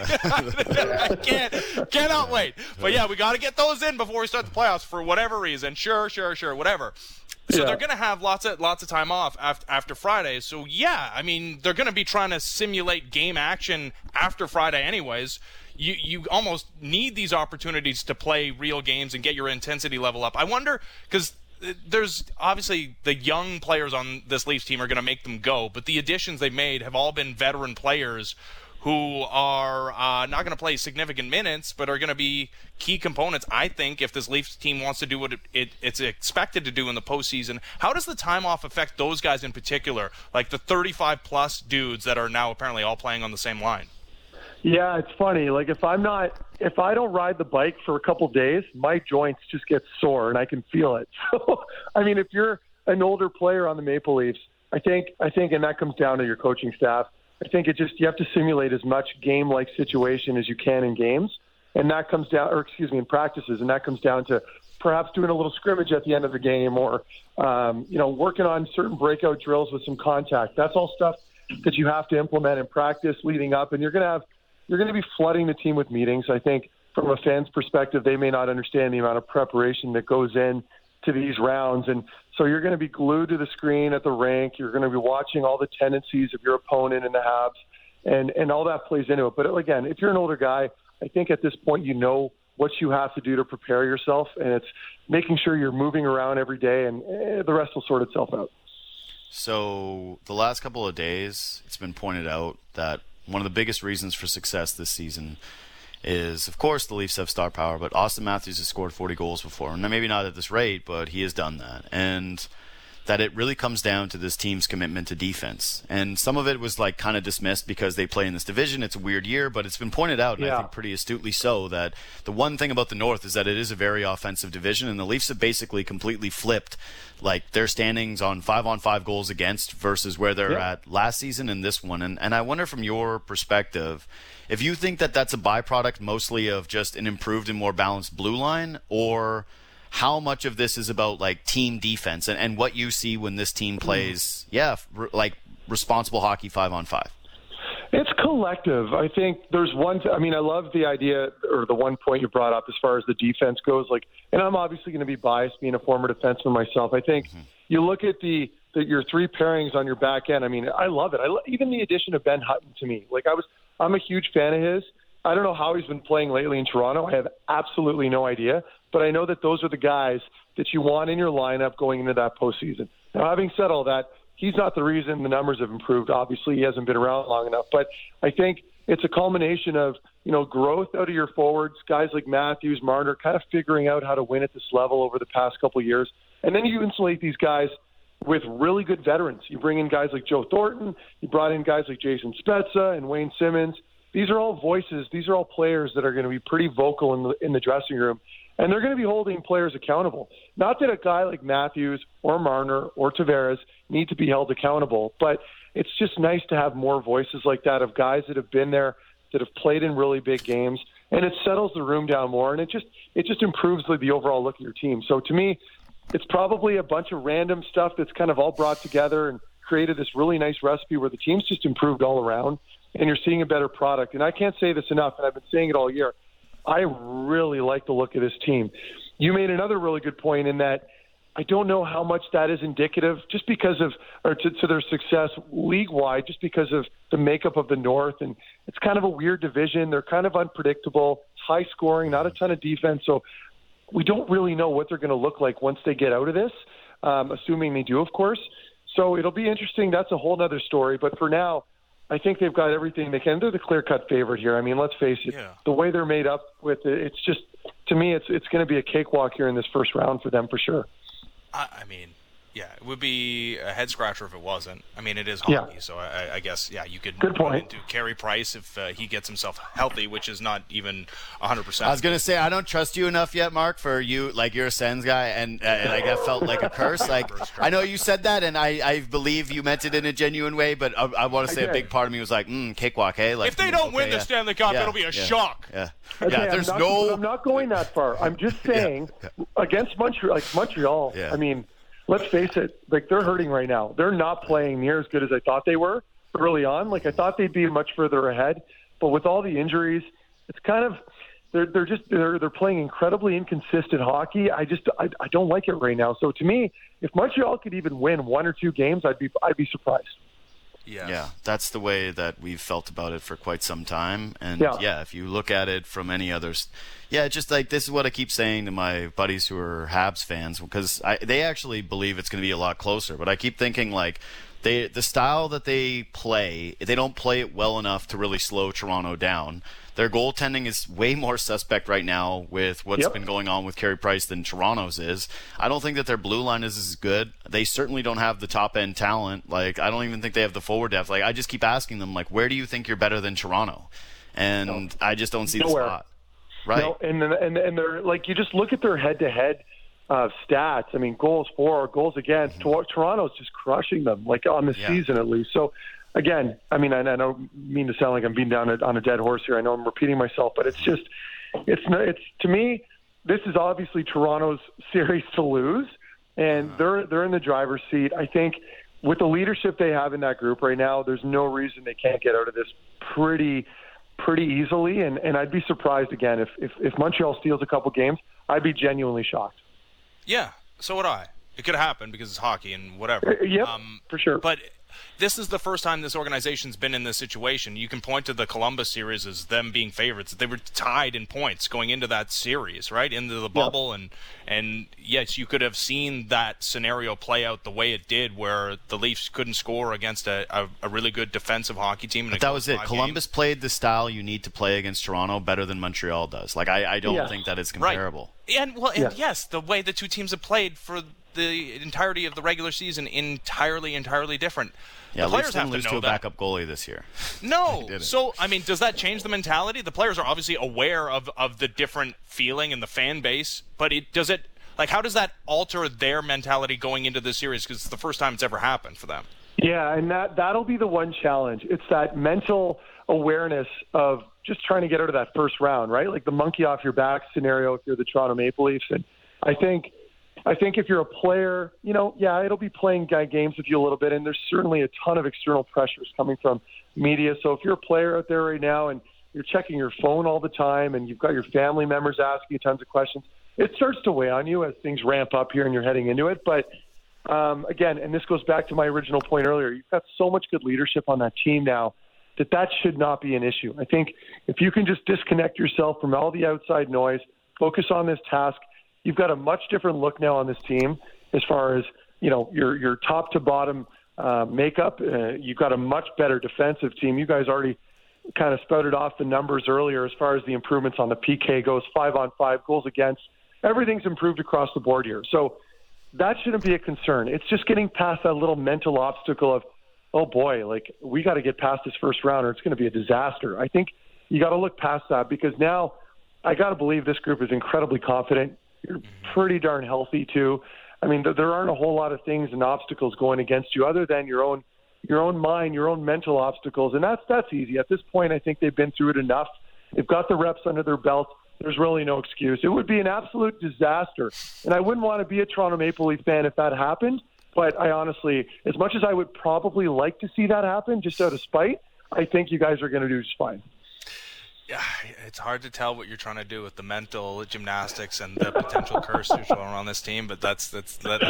I can't cannot wait. But yeah, we got to get those in before we start the playoffs for whatever reason. Sure, sure, sure, whatever. So Yeah. they're going to have lots of lots of time off after, after Friday. So yeah, I mean they're going to be trying to simulate game action after Friday, anyways. You you almost need these opportunities to play real games and get your intensity level up. I wonder because uh, there's obviously the young players on this Leafs team are going to make them go, but the additions they've made have all been veteran players who are uh, not going to play significant minutes, but are going to be key components. I think if this Leafs team wants to do what it, it, it's expected to do in the postseason, how does the time off affect those guys in particular, like the 35 plus dudes that are now apparently all playing on the same line? Yeah, it's funny. Like if I'm not, if I don't ride the bike for a couple days, my joints just get sore and I can feel it. So, I mean, if you're an older player on the Maple Leafs. I think I think, and that comes down to your coaching staff. I think it just you have to simulate as much game-like situation as you can in games, and that comes down, or excuse me, in practices, and that comes down to perhaps doing a little scrimmage at the end of the game, or um, you know, working on certain breakout drills with some contact. That's all stuff that you have to implement in practice leading up, and you're going to have you're going to be flooding the team with meetings. I think from a fan's perspective, they may not understand the amount of preparation that goes in to these rounds, and so you're going to be glued to the screen at the rink. You're going to be watching all the tendencies of your opponent in the Habs, and and all that plays into it. But again, if you're an older guy, I think at this point you know what you have to do to prepare yourself, and it's making sure you're moving around every day, and eh, the rest will sort itself out. So the last couple of days, it's been pointed out that one of the biggest reasons for success this season is, of course, the Leafs have star power, but Auston Matthews has scored 40 goals before. And maybe not at this rate, but he has done that. And that it really comes down to this team's commitment to defense. And some of it was like kind of dismissed because they play in this division. It's a weird year, but it's been pointed out, and yeah. I think pretty astutely so, that the one thing about the North is that it is a very offensive division, and the Leafs have basically completely flipped like their standings on five on five goals against versus where they're yeah. at last season and this one. And and I wonder from your perspective, if you think that that's a byproduct mostly of just an improved and more balanced blue line, or how much of this is about like team defense and, and what you see when this team plays, yeah, r- like responsible hockey five on five? It's collective. I think there's one. I mean, I love the idea or the one point you brought up as far as the defense goes. Like, and I'm obviously going to be biased being a former defenseman myself. I think mm-hmm. you look at the, the your three pairings on your back end. I mean, I love it. I lo- even the addition of Ben Hutton to me. Like, I was, I'm a huge fan of his. I don't know how he's been playing lately in Toronto. I have absolutely no idea. But I know that those are the guys that you want in your lineup going into that postseason. Now, having said all that, he's not the reason the numbers have improved. Obviously, he hasn't been around long enough. But I think it's a culmination of you know growth out of your forwards, guys like Matthews, Marner, kind of figuring out how to win at this level over the past couple of years, and then you insulate these guys with really good veterans. You bring in guys like Joe Thornton, you brought in guys like Jason Spezza and Wayne Simmonds. These are all voices. These are all players that are going to be pretty vocal in the in the dressing room and they're going to be holding players accountable. Not that a guy like Matthews or Marner or Tavares need to be held accountable, but it's just nice to have more voices like that of guys that have been there, that have played in really big games, and it settles the room down more, and it just it just improves the, the overall look of your team. So to me, it's probably a bunch of random stuff that's kind of all brought together and created this really nice recipe where the team's just improved all around, and you're seeing a better product. And I can't say this enough, and I've been saying it all year I really like the look of this team. You made another really good point in that I don't know how much that is indicative just because of or to, to their success league wide, just because of the makeup of the North. And it's kind of a weird division. They're kind of unpredictable, high scoring, not a ton of defense. So we don't really know what they're going to look like once they get out of this, um, assuming they do, of course. So it'll be interesting. That's a whole other story. But for now, I think they've got everything they can. They're the clear cut favorite here. I mean, let's face it. Yeah. The way they're made up with it, it's just to me, it's it's going to be a cakewalk here in this first round for them for sure. I, I mean, yeah, it would be a head scratcher if it wasn't. I mean, it is hockey, Yeah. so I, I guess yeah, you could Good run point. into Carey Price if uh, he gets himself healthy, which is not even 100. percent I was gonna say I don't trust you enough yet, Marc. For you, like you're a Sens guy, and uh, and like that felt like a curse. Like I know you said that, and I, I believe you meant it in a genuine way. But I, I want to say a big part of me was like, mm, cakewalk, hey. Like If they don't okay, win the yeah. Stanley Cup, Yeah, it'll be a yeah, shock. Yeah, Okay, yeah. I'm There's not, no. I'm not going that far. I'm just saying, against Montreal, like Montreal. Yeah. I mean, let's face it. Like they're hurting right now. They're not playing near as good as I thought they were early on. Like I thought they'd be much further ahead, but with all the injuries, it's kind of they're they're just they're they're playing incredibly inconsistent hockey. I just I, I don't like it right now. So to me, if Montreal could even win one or two games, I'd be I'd be surprised. Yeah. Yeah, that's the way that we've felt about it for quite some time. And Yeah. yeah, if you look at it from any others, yeah, just like this is what I keep saying to my buddies who are Habs fans because I, they actually believe it's going to be a lot closer. But I keep thinking like they the style that they play, they don't play it well enough to really slow Toronto down. Their goaltending is way more suspect right now with what's Yep. been going on with Carey Price than Toronto's is. I don't think that their blue line is as good. They certainly don't have the top end talent. Like I don't even think they have the forward depth. Like I just keep asking them like where do you think you're better than Toronto? And I just don't see Nowhere. the spot. Right. No, and and and they're like you just look at their head to head. uh, stats. I mean, goals for, goals against. Mm-hmm. Toronto's just crushing them, like on the yeah. season at least. So, again, I mean, I, I don't mean to sound like I'm being down a, on a dead horse here. I know I'm repeating myself, but it's just, it's it's to me, this is obviously Toronto's series to lose, and uh-huh. they're they're in the driver's seat. I think with the leadership they have in that group right now, there's no reason they can't get out of this pretty pretty easily. And, and I'd be surprised again if, if, if Montreal steals a couple games. I'd be genuinely shocked. Yeah, so would I. It could happen because it's hockey and whatever. Uh, yep, um, for sure. But this is the first time this organization's been in this situation. You can point to the Columbus series as them being favorites. They were tied in points going into that series, right into the bubble, and and yes, you could have seen that scenario play out the way it did, where the Leafs couldn't score against a, a, a really good defensive hockey team. But that was it. Columbus games. played the style you need to play against Toronto better than Montreal does. Like I, I don't yeah. think that is comparable. Right. And well, and yeah. yes, the way the two teams have played for the entirety of the regular season entirely, entirely different. Yeah, the players have to lose know to a that. backup goalie this year. No, so I mean, does that change the mentality? The players are obviously aware of of the different feeling and the fan base, but it does it like how does that alter their mentality going into this series? Because it's the first time it's ever happened for them. Yeah, and that that'll be the one challenge. It's that mental awareness of just trying to get out of that first round, right? Like the monkey off your back scenario if you're the Toronto Maple Leafs, and I think I think if you're a player, you know, yeah, it'll be playing guy games with you a little bit, and there's certainly a ton of external pressures coming from media. So if you're a player out there right now and you're checking your phone all the time, and you've got your family members asking you tons of questions, it starts to weigh on you as things ramp up here and you're heading into it. But um, again, and this goes back to my original point earlier, you've got so much good leadership on that team now that that should not be an issue. I think if you can just disconnect yourself from all the outside noise, focus on this task you've got a much different look now on this team as far as you know your your top to bottom uh, makeup. Uh, you've got a much better defensive team. You guys already kind of spouted off the numbers earlier as far as the improvements on the PK goes, five on five goals against. Everything's improved across the board here. So that shouldn't be a concern. It's just getting past that little mental obstacle of, oh boy, like we got to get past this first round or it's going to be a disaster. I think you got to look past that because now I got to believe this group is incredibly confident. You're pretty darn healthy too. I mean, there aren't a whole lot of things and obstacles going against you other than your own your own mind, your own mental obstacles, and that's that's easy. At this point, I think they've been through it enough. They've got the reps under their belt. There's really no excuse. It would be an absolute disaster, and I wouldn't want to be a Toronto Maple Leaf fan if that happened. But I honestly, as much as I would probably like to see that happen, just out of spite, I think you guys are going to do just fine it's hard to tell what you're trying to do with the mental gymnastics and the potential curse you're throwing on this team. But that's that's that,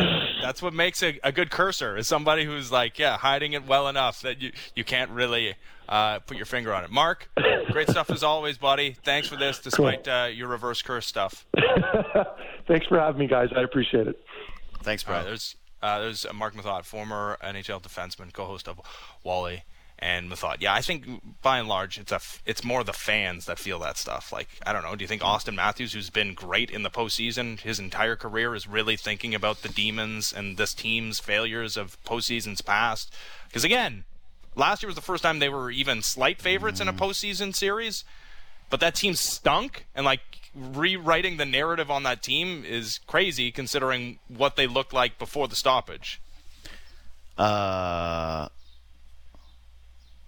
that's what makes a, a good cursor is somebody who's like, yeah, hiding it well enough that you you can't really uh, put your finger on it. Marc, great stuff as always, buddy. Thanks for this, despite cool. uh, your reverse curse stuff. Thanks for having me, guys. I appreciate it. Thanks, bro. Uh, there's uh, there's Marc Methot, former NHL defenseman, co-host of Wally and Methot. Yeah, I think by and large, it's a it's more the fans that feel that stuff. Like I don't know. Do you think Auston Matthews, who's been great in the postseason his entire career, is really thinking about the demons and this team's failures of postseasons past? Because again, last year was the first time they were even slight favorites in a postseason series, but that team stunk, and like rewriting the narrative on that team is crazy considering what they looked like before the stoppage. Uh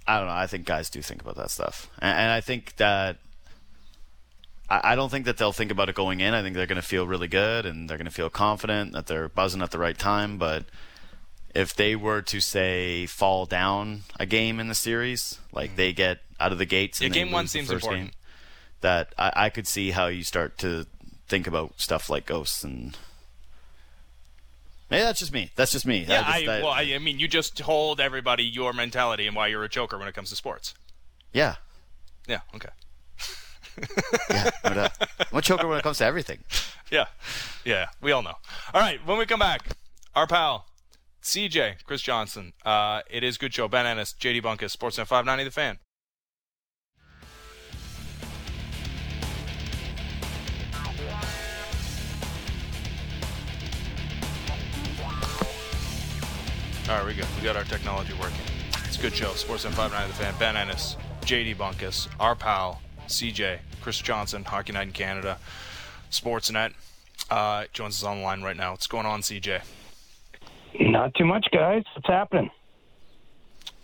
I don't know. I think guys do think about that stuff, and, and I think that I, I, don't think that they'll think about it going in. I think they're going to feel really good and they're going to feel confident that they're buzzing at the right time. But if they were to say fall down a game in the series, like they get out of the gates, yeah, game one seems important. Game, that I, I could see how you start to think about stuff like ghosts and Maybe that's just me. That's just me. Yeah, I, just, I, well, I, I mean, you just told everybody your mentality and why you're a choker when it comes to sports. Yeah. Yeah. Okay. yeah, I'm a choker when it comes to everything. Yeah, yeah, we all know. All right, when we come back, our pal CJ Chris Johnston. Uh, it is good show. Ben Ennis, JD Bunkis, Sportsnet 590, The Fan. All right, we go. We got our technology working. It's a good show. Sportsnet 590 The Fan. Ben Ennis, JD Bunkis, our pal, CJ, Chris Johnston, Hockey Night in Canada, Sportsnet. Uh, Jones is on the line right now. What's going on, CJ? Not too much, guys. What's happening?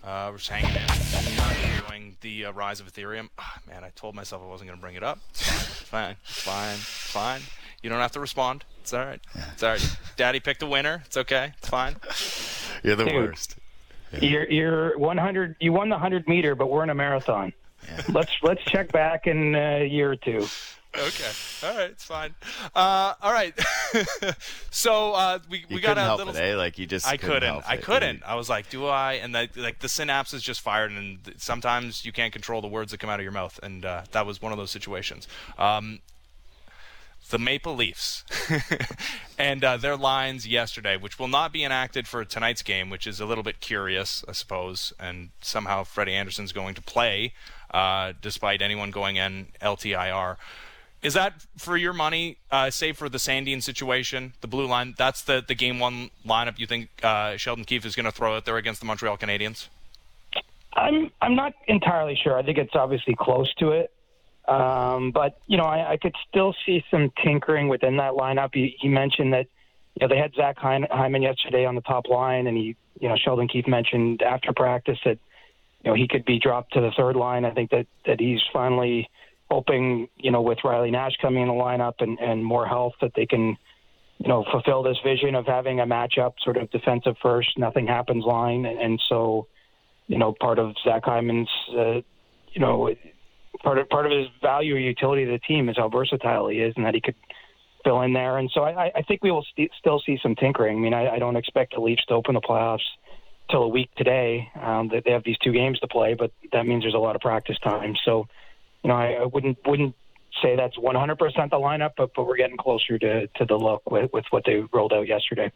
Uh, we're just hanging in, enjoying the uh, rise of Ethereum. Oh, man, I told myself I wasn't going to bring it up. Fine. Fine. Fine. You don't have to respond. It's all right. It's all right. Daddy picked a winner. It's okay. It's fine. You're the Dude. worst. You're you're 100. You won the 100 meter, but we're in a marathon. Let's let's check back in a year or two. Okay. All right. It's fine. Uh, all right. so uh, we You we got couldn't a help little. it, eh? Like you just I couldn't. couldn't. I couldn't. I was like, do I? And the, like the synapses just fired, and sometimes you can't control the words that come out of your mouth, and uh, that was one of those situations. Um, the Maple Leafs and uh, their lines yesterday, which will not be enacted for tonight's game, which is a little bit curious, I suppose. And somehow Freddie Andersen's going to play, uh, despite anyone going in LTIR. Is that for your money, uh, save for the Sandin situation, the blue line? That's the, the game one lineup you think uh, Sheldon Keefe is going to throw out there against the Montreal Canadiens? I'm I'm not entirely sure. I think it's obviously close to it. Um, but you know, I, I could still see some tinkering within that lineup. He, he mentioned that you know they had Zach Hyman Hyman yesterday on the top line, and he you know Sheldon Keefe mentioned after practice that you know he could be dropped to the third line. I think that that he's finally hoping you know with Riley Nash coming in the lineup and and more health that they can you know fulfill this vision of having a matchup sort of defensive first, nothing happens line, and, and so you know part of Zach Hyman's uh, you know part of part of his value or utility to the team is how versatile he is and that he could fill in there. And so I, I think we will st- still see some tinkering. I mean, I, I don't expect the Leafs to open the playoffs till a week today. Um, that they have these two games to play, but that means there's a lot of practice time. So, you know, I, I wouldn't wouldn't say that's 100% the lineup, but but we're getting closer to to the look with with what they rolled out yesterday.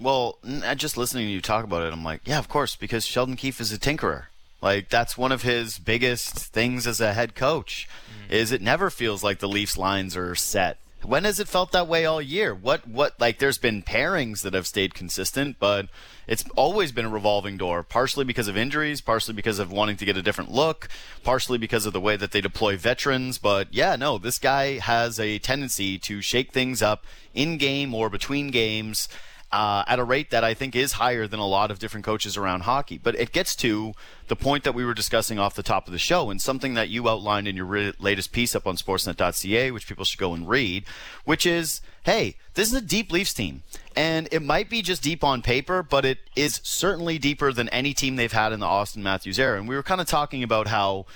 Well, just listening to you talk about it, I'm like, yeah, of course, because Sheldon Keefe is a tinkerer. Like that's one of his biggest things as a head coach. Mm-hmm. Is it never feels like the Leafs lines are set. When has it felt that way all year? What what like there's been pairings that have stayed consistent, but it's always been a revolving door, partially because of injuries, partially because of wanting to get a different look, partially because of the way that they deploy veterans, but yeah, no, this guy has a tendency to shake things up in game or between games uh, at a rate that I think is higher than a lot of different coaches around hockey. But it gets to the point that we were discussing off the top of the show, and something that you outlined in your re- latest piece up on Sportsnet.ca, which people should go and read, which is, hey, this is a deep Leafs team, and it might be just deep on paper, but it is certainly deeper than any team they've had in the Auston Matthews era. And we were kind of talking about how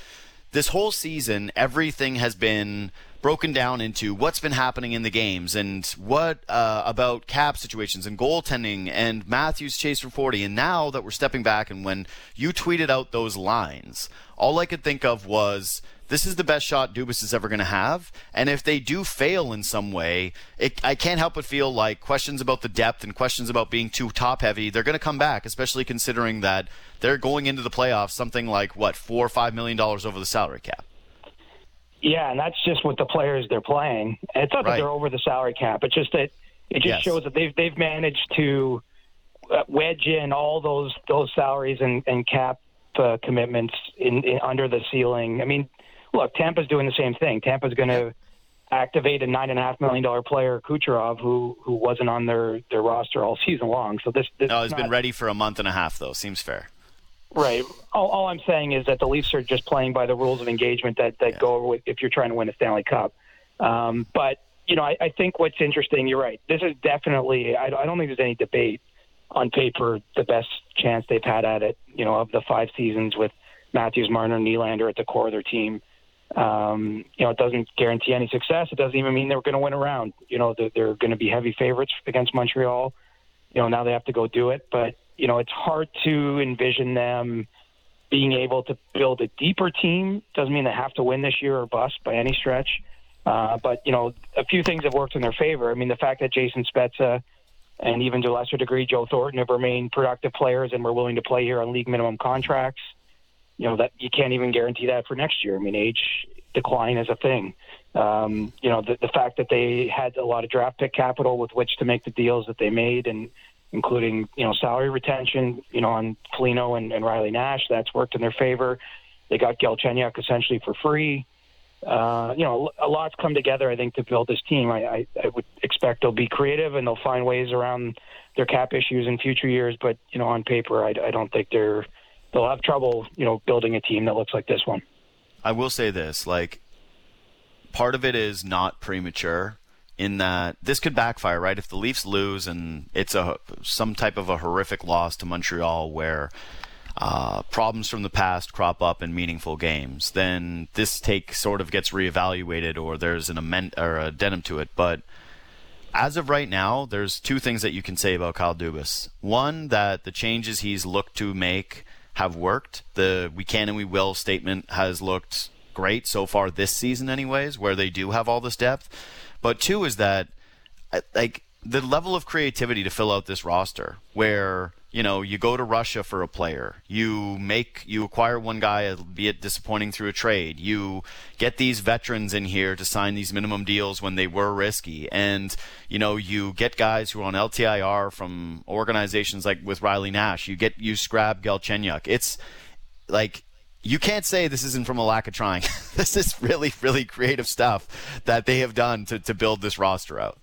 this whole season, everything has been broken down into what's been happening in the games and what uh, about cap situations and goaltending and Matthews chase for 40. And now that we're stepping back, and when you tweeted out those lines, all I could think of was this is the best shot Dubas is ever going to have. And if they do fail in some way, it, I can't help but feel like questions about the depth and questions about being too top heavy, they're going to come back, especially considering that they're going into the playoffs something like, what, four or five million dollars over the salary cap. Yeah, and that's just with the players they're playing. And it's not that they're over the salary cap. It's just that it just Yes. shows that they've they've managed to uh, wedge in all those those salaries and, and cap uh, commitments in, in under the ceiling. I mean, look, Tampa's doing the same thing. Tampa's going to activate a nine and a half million dollar player, Kucherov, who who wasn't on their their roster all season long. So this, this No, he's been ready for a month and a half, though. Seems fair. Right. All, all I'm saying is that the Leafs are just playing by the rules of engagement that, that go with if you're trying to win a Stanley Cup. Um, but, you know, I, I think what's interesting, you're right. This is definitely, I, I don't think there's any debate on paper, the best chance they've had at it, you know, of the five seasons with Matthews, Marner, Nylander at the core of their team. Um, you know, it doesn't guarantee any success. It doesn't even mean they're going to win a round. You know, they're, they're going to be heavy favorites against Montreal. You know, now they have to go do it. But, you know, it's hard to envision them being able to build a deeper team. Doesn't mean they have to win this year or bust by any stretch. Uh, but, you know, a few things have worked in their favor. I mean, the fact that Jason Spezza and even to a lesser degree Joe Thornton have remained productive players and were willing to play here on league minimum contracts. You know that you can't even guarantee that for next year. I mean, age decline is a thing. Um, you know, the, the fact that they had a lot of draft pick capital with which to make the deals that they made, and including you know salary retention, you know on Foligno and, and Riley Nash, that's worked in their favor. They got Galchenyuk essentially for free. uh, you know, a lot's come together. I think to build this team. I, I, I would expect they'll be creative and they'll find ways around their cap issues in future years. But you know, on paper, I, I don't think they're they'll have trouble, you know, building a team that looks like this one. I will say this, like part of it is not premature in that this could backfire, right? If the Leafs lose and it's a some type of a horrific loss to Montreal where uh, problems from the past crop up in meaningful games, then this take sort of gets reevaluated or there's an amend or addendum to it. But as of right now, there's two things that you can say about Kyle Dubas. One, that the changes he's looked to make have worked. The we can and we will statement has looked great so far this season, anyways, where they do have all this depth. But two is that, like, the level of creativity to fill out this roster, where you know you go to Russia for a player, you make you acquire one guy, uh, be it disappointing through a trade, you get these veterans in here to sign these minimum deals when they were risky, and you know you get guys who are on LTIR from organizations like with Riley Nash, you get you scrap Galchenyuk. It's like you can't say this isn't from a lack of trying. this is really, really creative stuff that they have done to, to build this roster out.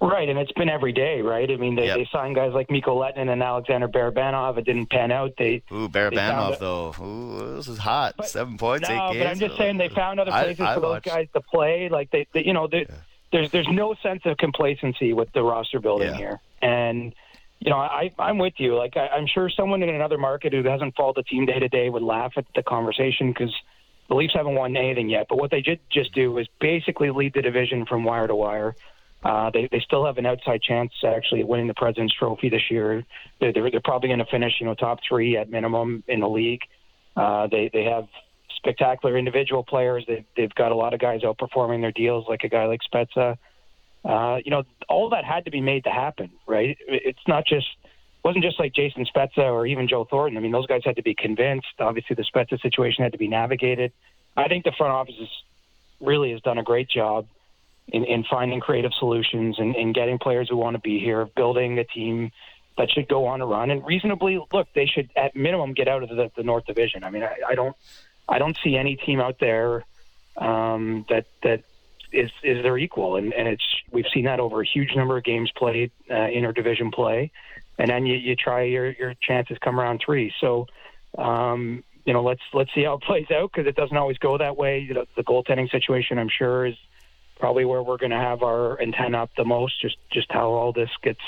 Right, and it's been every day, right? I mean, they, yep. they signed guys like Mikko Lehtonen and Alexander Barabanov. It didn't pan out. They ooh Barabanov though. Ooh, this is hot. But, Seven points, no, eight games. but I'm just saying they found other places I, I for those guys to play. Like they, they you know, yeah. there's there's no sense of complacency with the roster building yeah. here, and you know, I, I'm with you. Like, I, I'm sure someone in another market who hasn't followed the team day to day would laugh at the conversation because the Leafs haven't won anything yet. But what they did just do is basically lead the division from wire to wire. Uh, they they still have an outside chance actually winning the President's Trophy this year. They're they're, they're probably going to finish you know top three at minimum in the league. Uh, they they have spectacular individual players. They they've got a lot of guys outperforming their deals, like a guy like Spezza. Uh, you know, all that had to be made to happen, right? It's not just wasn't just like Jason Spezza or even Joe Thornton. I mean, those guys had to be convinced. Obviously, the Spezza situation had to be navigated. I think the front office is, really has done a great job in, in finding creative solutions and, and getting players who want to be here, building a team that should go on a run and reasonably look. They should at minimum get out of the, the North Division. I mean, I, I don't, I don't see any team out there um, that that is is their equal, and and it's we've seen that over a huge number of games played uh, interdivision play, and then you, you try your your chances come around three. So, um, you know, let's let's see how it plays out because it doesn't always go that way. You know, the goaltending situation, I'm sure, is probably where we're going to have our antenna up the most. Just just how all this gets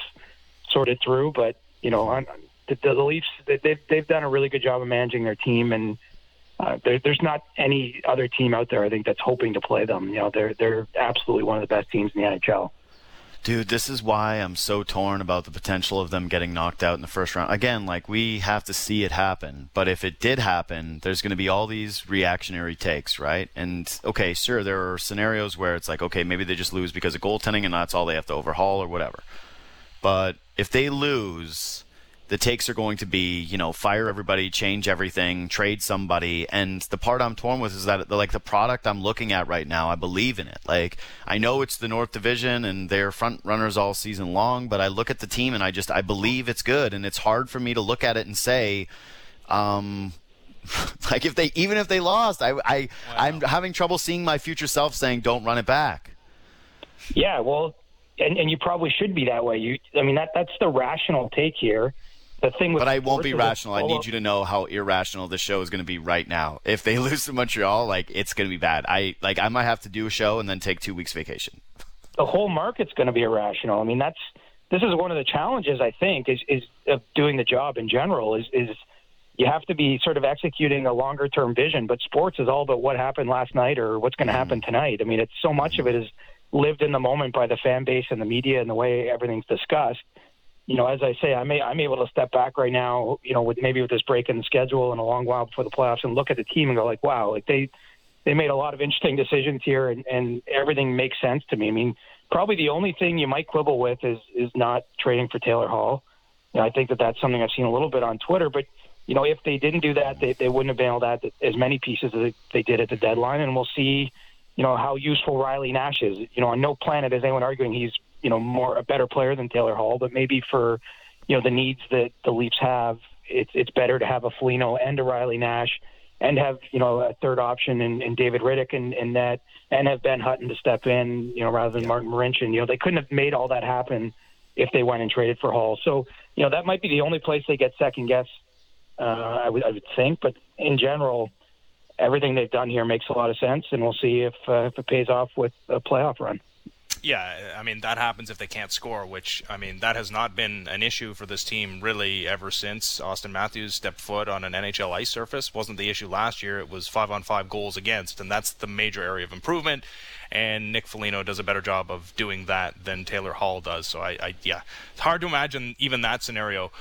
sorted through, but you know, on, the, the Leafs they've they've done a really good job of managing their team and uh, there, there's not any other team out there I think that's hoping to play them. You know, they're they're absolutely one of the best teams in the NHL. Dude, this is why I'm so torn about the potential of them getting knocked out in the first round. Again, like we have to see it happen, but if it did happen, there's going to be all these reactionary takes, right? And okay, sure, there are scenarios where it's like, okay, maybe they just lose because of goaltending and that's all they have to overhaul or whatever. But if they lose, the takes are going to be, you know, fire everybody, change everything, trade somebody. And the part I'm torn with is that, like, the product I'm looking at right now, I believe in it. Like, I know it's the North Division and they're front runners all season long, but I look at the team and I just, I believe it's good. And it's hard for me to look at it and say, um, like if they, even if they lost, I, I, wow. I'm having trouble seeing my future self saying, don't run it back. Yeah, well, and, and you probably should be that way. You, I mean, that that's the rational take here the thing but I won't be rational. I need you to know how irrational this show is going to be right now. If they lose to Montreal, like it's going to be bad. I like I might have to do a show and then take two weeks vacation. The whole market's going to be irrational. I mean, that's this is one of the challenges I think is is of doing the job in general is is you have to be sort of executing a longer term vision. But sports is all about what happened last night or what's going to mm-hmm. happen tonight. I mean, it's so much of it is lived in the moment by the fan base and the media and the way everything's discussed you know, as I say, I'm, a, I'm able to step back right now, you know, with maybe with this break in the schedule and a long while before the playoffs and look at the team and go like, wow, like they, they made a lot of interesting decisions here and, and everything makes sense to me. I mean, probably the only thing you might quibble with is, is not trading for Taylor Hall. You know, I think that that's something I've seen a little bit on Twitter, but you know, if they didn't do that, they, they wouldn't have been able to add as many pieces as they did at the deadline. And we'll see, you know, how useful Riley Nash is. You know, on no planet is anyone arguing he's you know more a better player than Taylor Hall, but maybe for you know the needs that the Leafs have, it's it's better to have a Foligno and a Riley Nash and have you know a third option in, in David Rittich and, and that and have Ben Hutton to step in, you know, rather than yeah. Martin Marincin. You know, they couldn't have made all that happen if they went and traded for Hall. So, you know, that might be the only place they get second guess. Uh, I would I would think, but in general, everything they've done here makes a lot of sense, and we'll see if uh, if it pays off with a playoff run. Yeah, I mean that happens if they can't score, which I mean that has not been an issue for this team really ever since Auston Matthews stepped foot on an NHL ice surface. wasn't the issue last year; it was five on five goals against, and that's the major area of improvement. And Nick Foligno does a better job of doing that than Taylor Hall does. So I, I yeah, it's hard to imagine even that scenario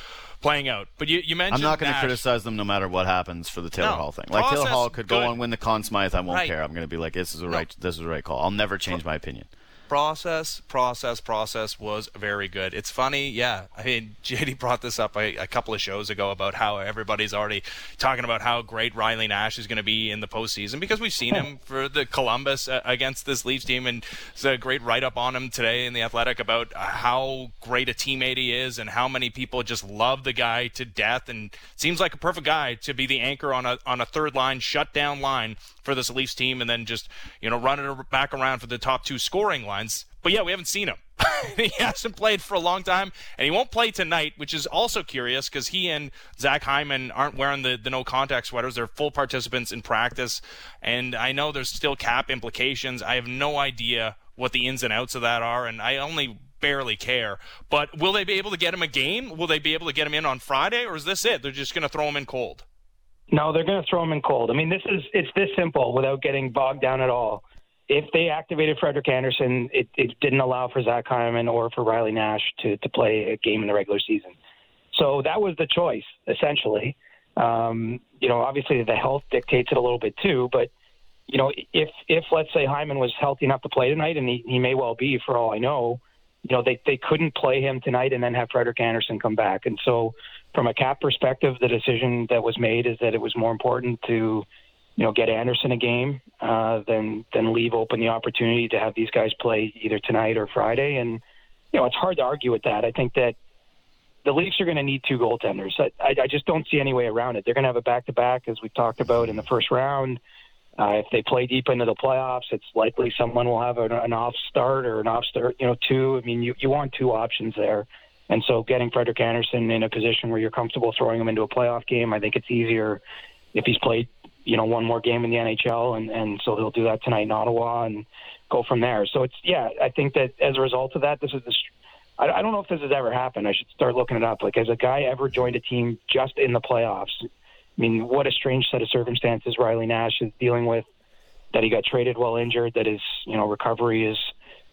playing out. But you, you mentioned I'm not going to criticize them no matter what happens for the Taylor no, Hall thing. Like Taylor Hall could good. go and win the Conn Smythe, I won't right. care. I'm going to be like, this is a no. right, this is a right call. I'll never change my opinion process, process, process was very good. It's funny, yeah. I mean, JD brought this up a, a, couple of shows ago about how everybody's already talking about how great Riley Nash is going to be in the postseason because we've seen him for the Columbus uh, against this Leafs team, and it's a great write up on him today in the Athletic about how great a teammate he is and how many people just love the guy to death, and seems like a perfect guy to be the anchor on a on a third line shutdown line for this Leafs team, and then just you know run it back around for the top two scoring But yeah, we haven't seen him. he hasn't played for a long time, and he won't play tonight, which is also curious because he and Zach Hyman aren't wearing the, the no contact sweaters. They're full participants in practice, and I know there's still cap implications. I have no idea what the ins and outs of that are, and I only barely care. But will they be able to get him a game? Will they be able to get him in on Friday, or is this it? They're just going to throw him in cold. No, they're going to throw him in cold. I mean, this is it's this simple without getting bogged down at all. If they activated Frederik Andersen, it, it didn't allow for Zach Hyman or for Riley Nash to to play a game in the regular season. So that was the choice essentially. Um, you know, obviously the health dictates it a little bit too, but you know, if if let's say Hyman was healthy enough to play tonight, and he, he may well be for all I know, you know, they they couldn't play him tonight and then have Frederik Andersen come back, and so from a cap perspective, the decision that was made is that it was more important to, you know, get Andersen a game uh, than than leave open the opportunity to have these guys play either tonight or Friday. And you know, it's hard to argue with that. I think that the Leafs are going to need two goaltenders. I, I just don't see any way around it. They're going to have a back-to-back, as we talked about in the first round. Uh, if they play deep into the playoffs, it's likely someone will have an, an off start or an off start, you know, two. I mean, you, you want two options there. And so getting Frederik Andersen in a position where you're comfortable throwing him into a playoff game, I think it's easier if he's played, you know, one more game in the NHL, and and so he'll do that tonight in Ottawa and go from there. So it's yeah, I think that as a result of that, this is the. I, I don't know if this has ever happened. I should start looking it up. Like, has a guy ever joined a team just in the playoffs? I mean, what a strange set of circumstances Riley Nash is dealing with. That he got traded while injured. That his you know recovery is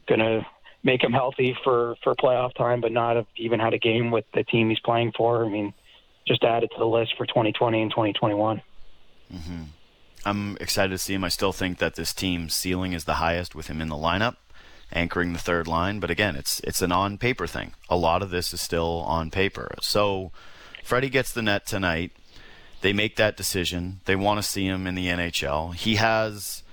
going to make him healthy for for playoff time, but not have even had a game with the team he's playing for. I mean, just add it to the list for 2020 and 2021. Mm-hmm. I'm excited to see him. I still think that this team's ceiling is the highest with him in the lineup, anchoring the third line. But again, it's it's an on paper thing. A lot of this is still on paper. So Freddie gets the net tonight. They make that decision. They want to see him in the NHL. He has,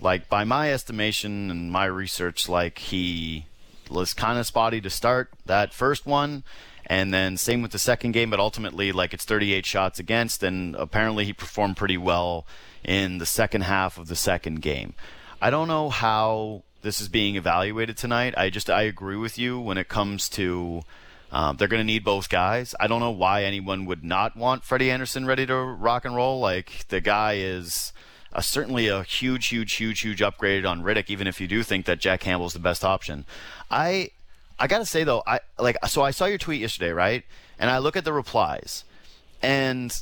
like, by my estimation and my research, like he was kind of spotty to start that first one. And then same with the second game, but ultimately, like it's 38 shots against, and apparently he performed pretty well in the second half of the second game. I don't know how this is being evaluated tonight. I just I agree with you when it comes to um, they're going to need both guys. I don't know why anyone would not want Freddie Andersen ready to rock and roll. Like the guy is uh, certainly a huge, huge, huge, huge upgrade on Rittich. Even if you do think that Jack Campbell's the best option, I I gotta say though, I like so I saw your tweet yesterday, right? And I look at the replies, and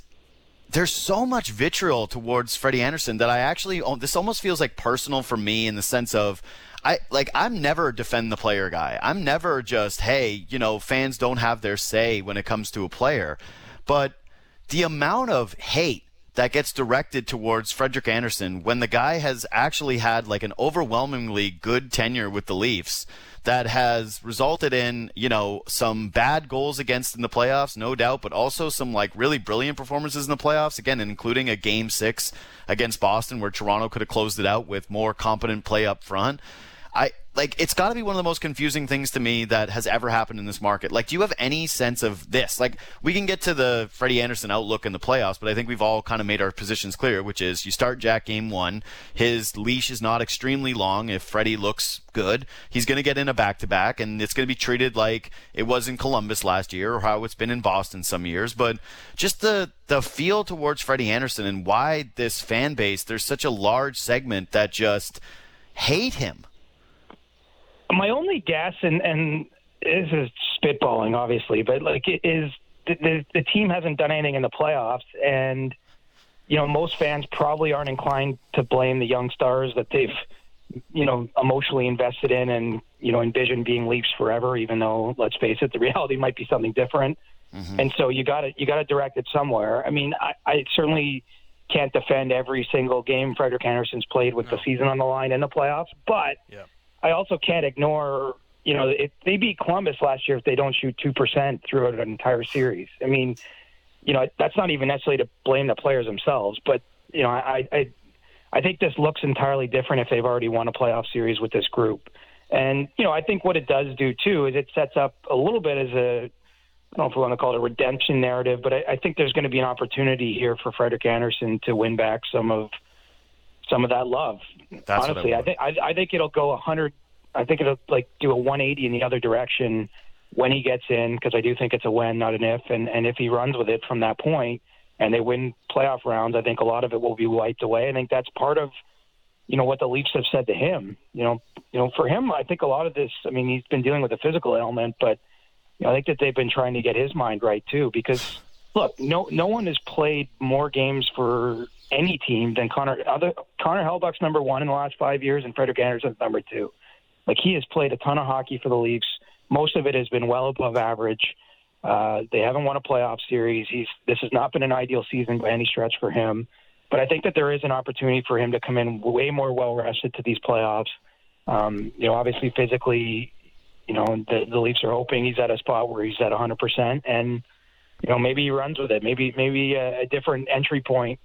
there's so much vitriol towards Freddie Andersen that I actually oh, this almost feels like personal for me in the sense of I like I'm never defend the player guy. I'm never just hey, you know, fans don't have their say when it comes to a player. But the amount of hate that gets directed towards Frederik Andersen when the guy has actually had like an overwhelmingly good tenure with the Leafs that has resulted in, you know, some bad goals against in the playoffs, no doubt, but also some like really brilliant performances in the playoffs, again, including a game six against Boston where Toronto could have closed it out with more competent play up front. I like it's got to be one of the most confusing things to me that has ever happened in this market. Like, do you have any sense of this? Like, we can get to the Freddie Andersen outlook in the playoffs, but I think we've all kind of made our positions clear, which is you start Jack game one, his leash is not extremely long. If Freddie looks good, he's going to get in a back to back, and it's going to be treated like it was in Columbus last year or how it's been in Boston some years. But just the the feel towards Freddie Andersen and why this fan base, there's such a large segment that just hate him my only guess, and and this is spitballing, obviously, but like it is the, the the team hasn't done anything in the playoffs, and you know most fans probably aren't inclined to blame the young stars that they've you know emotionally invested in and you know envision being Leafs forever. Even though let's face it, the reality might be something different. Mm-hmm. And so you got to you got to direct it somewhere. I mean, I, I certainly can't defend every single game Frederik Andersen's played with no. the season on the line in the playoffs, but yeah. I also can't ignore, you know, if they beat Columbus last year if they don't shoot 2% throughout an entire series. I mean, you know, that's not even necessarily to blame the players themselves, but, you know, I, I, I think this looks entirely different if they've already won a playoff series with this group. And, you know, I think what it does do too is it sets up a little bit as a, I don't know if we want to call it a redemption narrative, but I, I think there's going to be an opportunity here for Frederik Andersen to win back some of some of that love. That's Honestly, I, I think I, I think it'll go a hundred. I think it'll like do a 180 in the other direction when he gets in because I do think it's a when, not an if. And and if he runs with it from that point and they win playoff rounds, I think a lot of it will be wiped away. I think that's part of you know what the Leafs have said to him. You know, you know for him, I think a lot of this. I mean, he's been dealing with a physical ailment, but you know, I think that they've been trying to get his mind right too because look, no no one has played more games for any team than Connor. Other Connor Hellebuyck's number one in the last five years, and Frederik Andersen's number two. Like he has played a ton of hockey for the Leafs. Most of it has been well above average. Uh, they haven't won a playoff series. He's this has not been an ideal season by any stretch for him. But I think that there is an opportunity for him to come in way more well rested to these playoffs. Um, you know, obviously physically, you know, the, the Leafs are hoping he's at a spot where he's at 100%, and you know maybe he runs with it. Maybe maybe a, a different entry point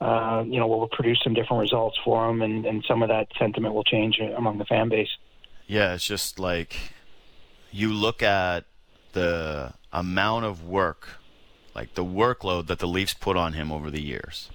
uh, you know, will produce some different results for them, and, and some of that sentiment will change among the fan base. Yeah, it's just like you look at the amount of work, like the workload that the Leafs put on him over the years.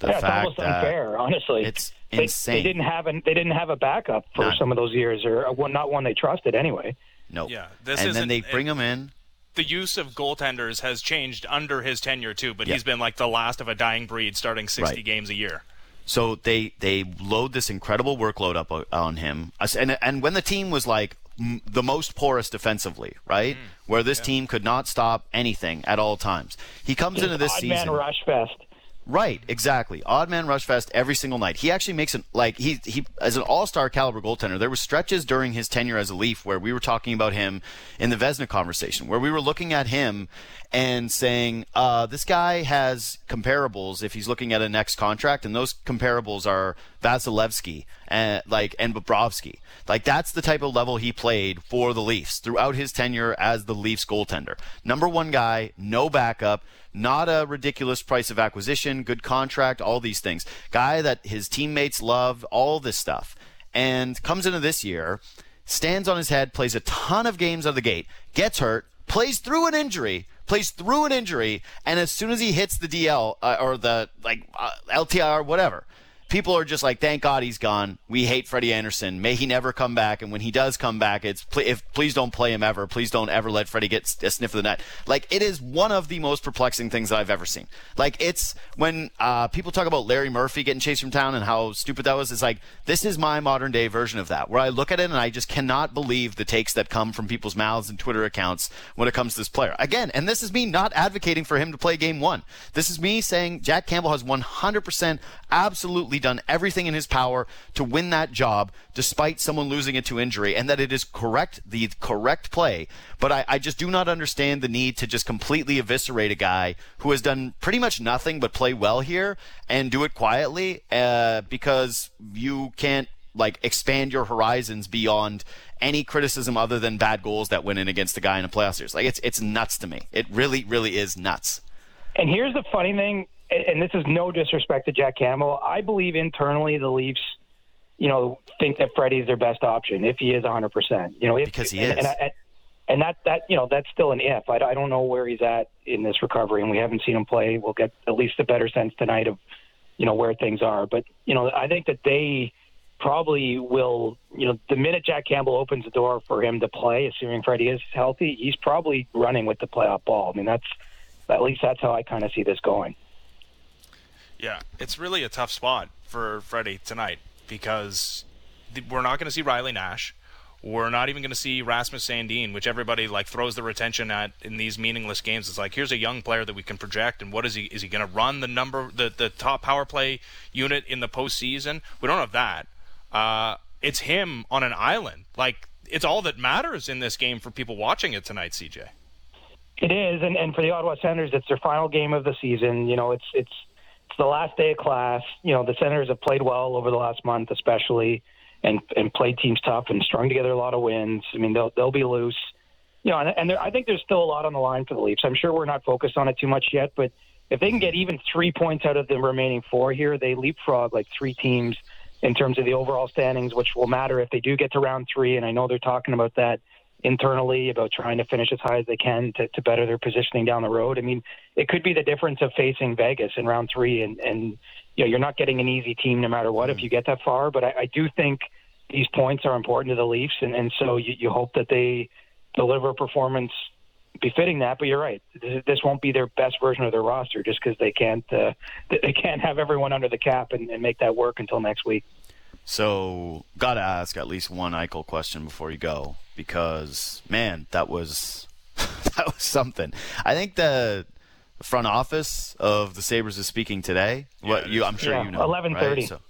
The yeah, fact it's almost unfair, honestly. It's insane. They, they, didn't have an, they didn't have a backup for None. some of those years, or not one they trusted anyway. No. Nope. Yeah, and then they bring him in the use of goaltenders has changed under his tenure too, but he's been like the last of a dying breed, starting 60 right. games a year. So they they load this incredible workload up on him, and and when the team was like the most porous defensively, right, mm, where this yeah. team could not stop anything at all times, he comes into this season. Man rush fest. Right, exactly. Odd man rush fest every single night. He actually makes it like he he as an all star caliber goaltender. There were stretches during his tenure as a Leaf where we were talking about him in the Vezina conversation, where we were looking at him and saying, uh, this guy has comparables if he's looking at a next contract, and those comparables are Vasilevskiy and like and Bobrovsky. Like that's the type of level he played for the Leafs throughout his tenure as the Leafs goaltender. Number one guy, no backup not a ridiculous price of acquisition, good contract, all these things. Guy that his teammates love, all this stuff. And comes into this year, stands on his head, plays a ton of games out of the gate, gets hurt, plays through an injury, plays through an injury, and as soon as he hits the DL uh, or the like uh, LTIR, whatever, people are just like, thank God he's gone. We hate Freddie Andersen. May he never come back. And when he does come back, it's if please don't play him ever. Please don't ever let Freddie get a sniff of the net. Like it is one of the most perplexing things that I've ever seen. Like it's when uh, people talk about Larry Murphy getting chased from town and how stupid that was. It's like this is my modern day version of that, where I look at it and I just cannot believe the takes that come from people's mouths and Twitter accounts when it comes to this player. Again, and this is me not advocating for him to play game one. This is me saying Jack Campbell has 100% absolutely done everything in his power to win that job despite someone losing it to injury and that it is correct, the correct play. But I, I just do not understand the need to just completely eviscerate a guy who has done pretty much nothing but play well here and do it quietly uh, because you can't like expand your horizons beyond any criticism other than bad goals that went in against the guy in a playoff series. Like it's it's nuts to me. It really, really is nuts. And here's the funny thing: and this is no disrespect to Jack Campbell. I believe internally the Leafs you know, think that Freddie's their best option if he is 100. percent You know, if, Because he and, is. and, I, and that that you know that's still an if. I, I don't know where he's at in this recovery, and we haven't seen him play. We'll get at least a better sense tonight of you know where things are. But you know, I think that they probably will. You know, the minute Jack Campbell opens the door for him to play, assuming Freddie is healthy, he's probably running with the playoff ball. I mean, that's at least that's how I kind of see this going. Yeah, it's really a tough spot for Freddie tonight because th- we're not going to see Riley Nash. We're not even going to see Rasmus Sandin, which everybody like throws their attention at in these meaningless games. It's like here's a young player that we can project, and what is he? Is he going to run the number, the the top power play unit in the postseason? We don't have that. Uh, it's him on an island. Like it's all that matters in this game for people watching it tonight. CJ. It is, and, and for the Ottawa Senators, it's their final game of the season. You know, it's it's it's the last day of class. You know, the Senators have played well over the last month, especially, and and played teams tough and strung together a lot of wins. I mean, they'll they'll be loose. You know, and, and there, I think there's still a lot on the line for the Leafs. I'm sure we're not focused on it too much yet, but if they can get even three points out of the remaining four here, they leapfrog like three teams in terms of the overall standings, which will matter if they do get to round three. And I know they're talking about that internally about trying to finish as high as they can to, to better their positioning down the road. I mean, it could be the difference of facing Vegas in round three, and and you know you're not getting an easy team no matter what if you get that far. But I, I do think these points are important to the Leafs, and and so you, you hope that they deliver a performance befitting that. But you're right, this, this won't be their best version of their roster just because they can't uh, they can't have everyone under the cap and, and make that work until next week. So, gotta ask at least one Eichel question before you go, because man, that was that was something. I think the front office of the Sabres is speaking today. what you? I'm sure Yeah, you know. 11:30. Right? So,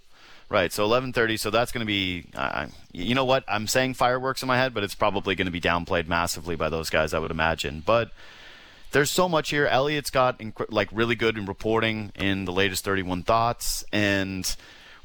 right. So 11:30. So that's going to be. Uh, you know what? I'm saying fireworks in my head, but it's probably going to be downplayed massively by those guys. I would imagine, but there's so much here. Elliotte's got inc- like really good in reporting in the latest 31 thoughts, and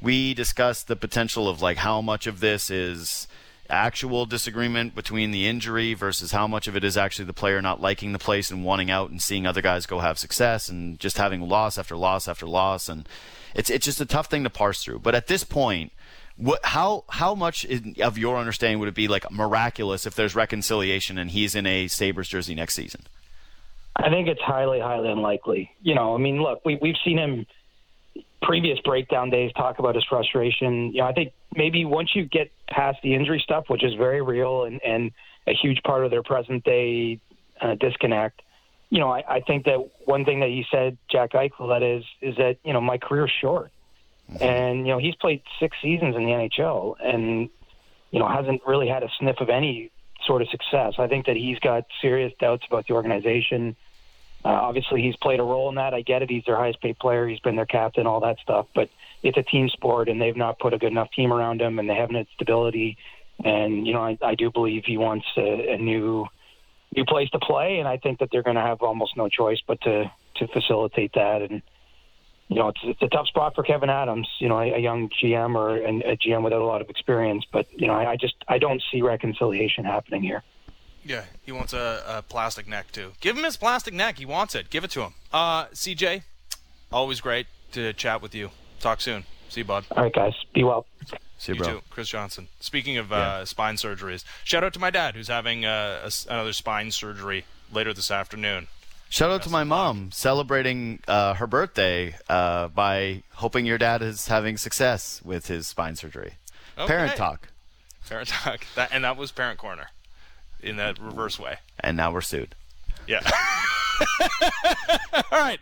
we discussed the potential of like how much of this is actual disagreement between the injury versus how much of it is actually the player not liking the place and wanting out and seeing other guys go have success and just having loss after loss after loss and it's it's just a tough thing to parse through. But at this point, what, how how much in, of your understanding would it be like miraculous if there's reconciliation and he's in a Sabres jersey next season? I think it's highly, highly unlikely. You know, I mean, look, we, we've seen him previous breakdown days talk about his frustration. You know, I think maybe once you get past the injury stuff, which is very real and, and a huge part of their present day uh, disconnect, you know, I, I think that one thing that he said, Jack Eichel, that is, is that, you know, my career's short. And, you know, he's played six seasons in the NHL and, you know, hasn't really had a sniff of any sort of success. I think that he's got serious doubts about the organization. Uh, obviously, he's played a role in that. I get it. He's their highest paid player. He's been their captain, all that stuff. But it's a team sport, and they've not put a good enough team around him, and they haven't had stability. And you know, I, I do believe he wants a, a new new place to play, and I think that they're going to have almost no choice but to to facilitate that. And you know, it's it's a tough spot for Kevyn Adams. You know, a, a young GM or an, a GM without a lot of experience. But you know, I, I just I don't see reconciliation happening here. Yeah, he wants a, a plastic neck too. Give him his plastic neck. He wants it. Give it to him. Uh, CJ, always great to chat with you. Talk soon. See you, bud. All right, guys, be well. See you, You bro. too, Chris Johnston. Speaking of Yeah. uh, spine surgeries, shout out to my dad who's having uh, a s another spine surgery later this afternoon. Shout out to my mom celebrating uh, her birthday uh, by hoping your dad is having success with his spine surgery. Parent talk. Parent talk. That, and that was parent corner in that reverse way. And now we're sued. Yeah. All right.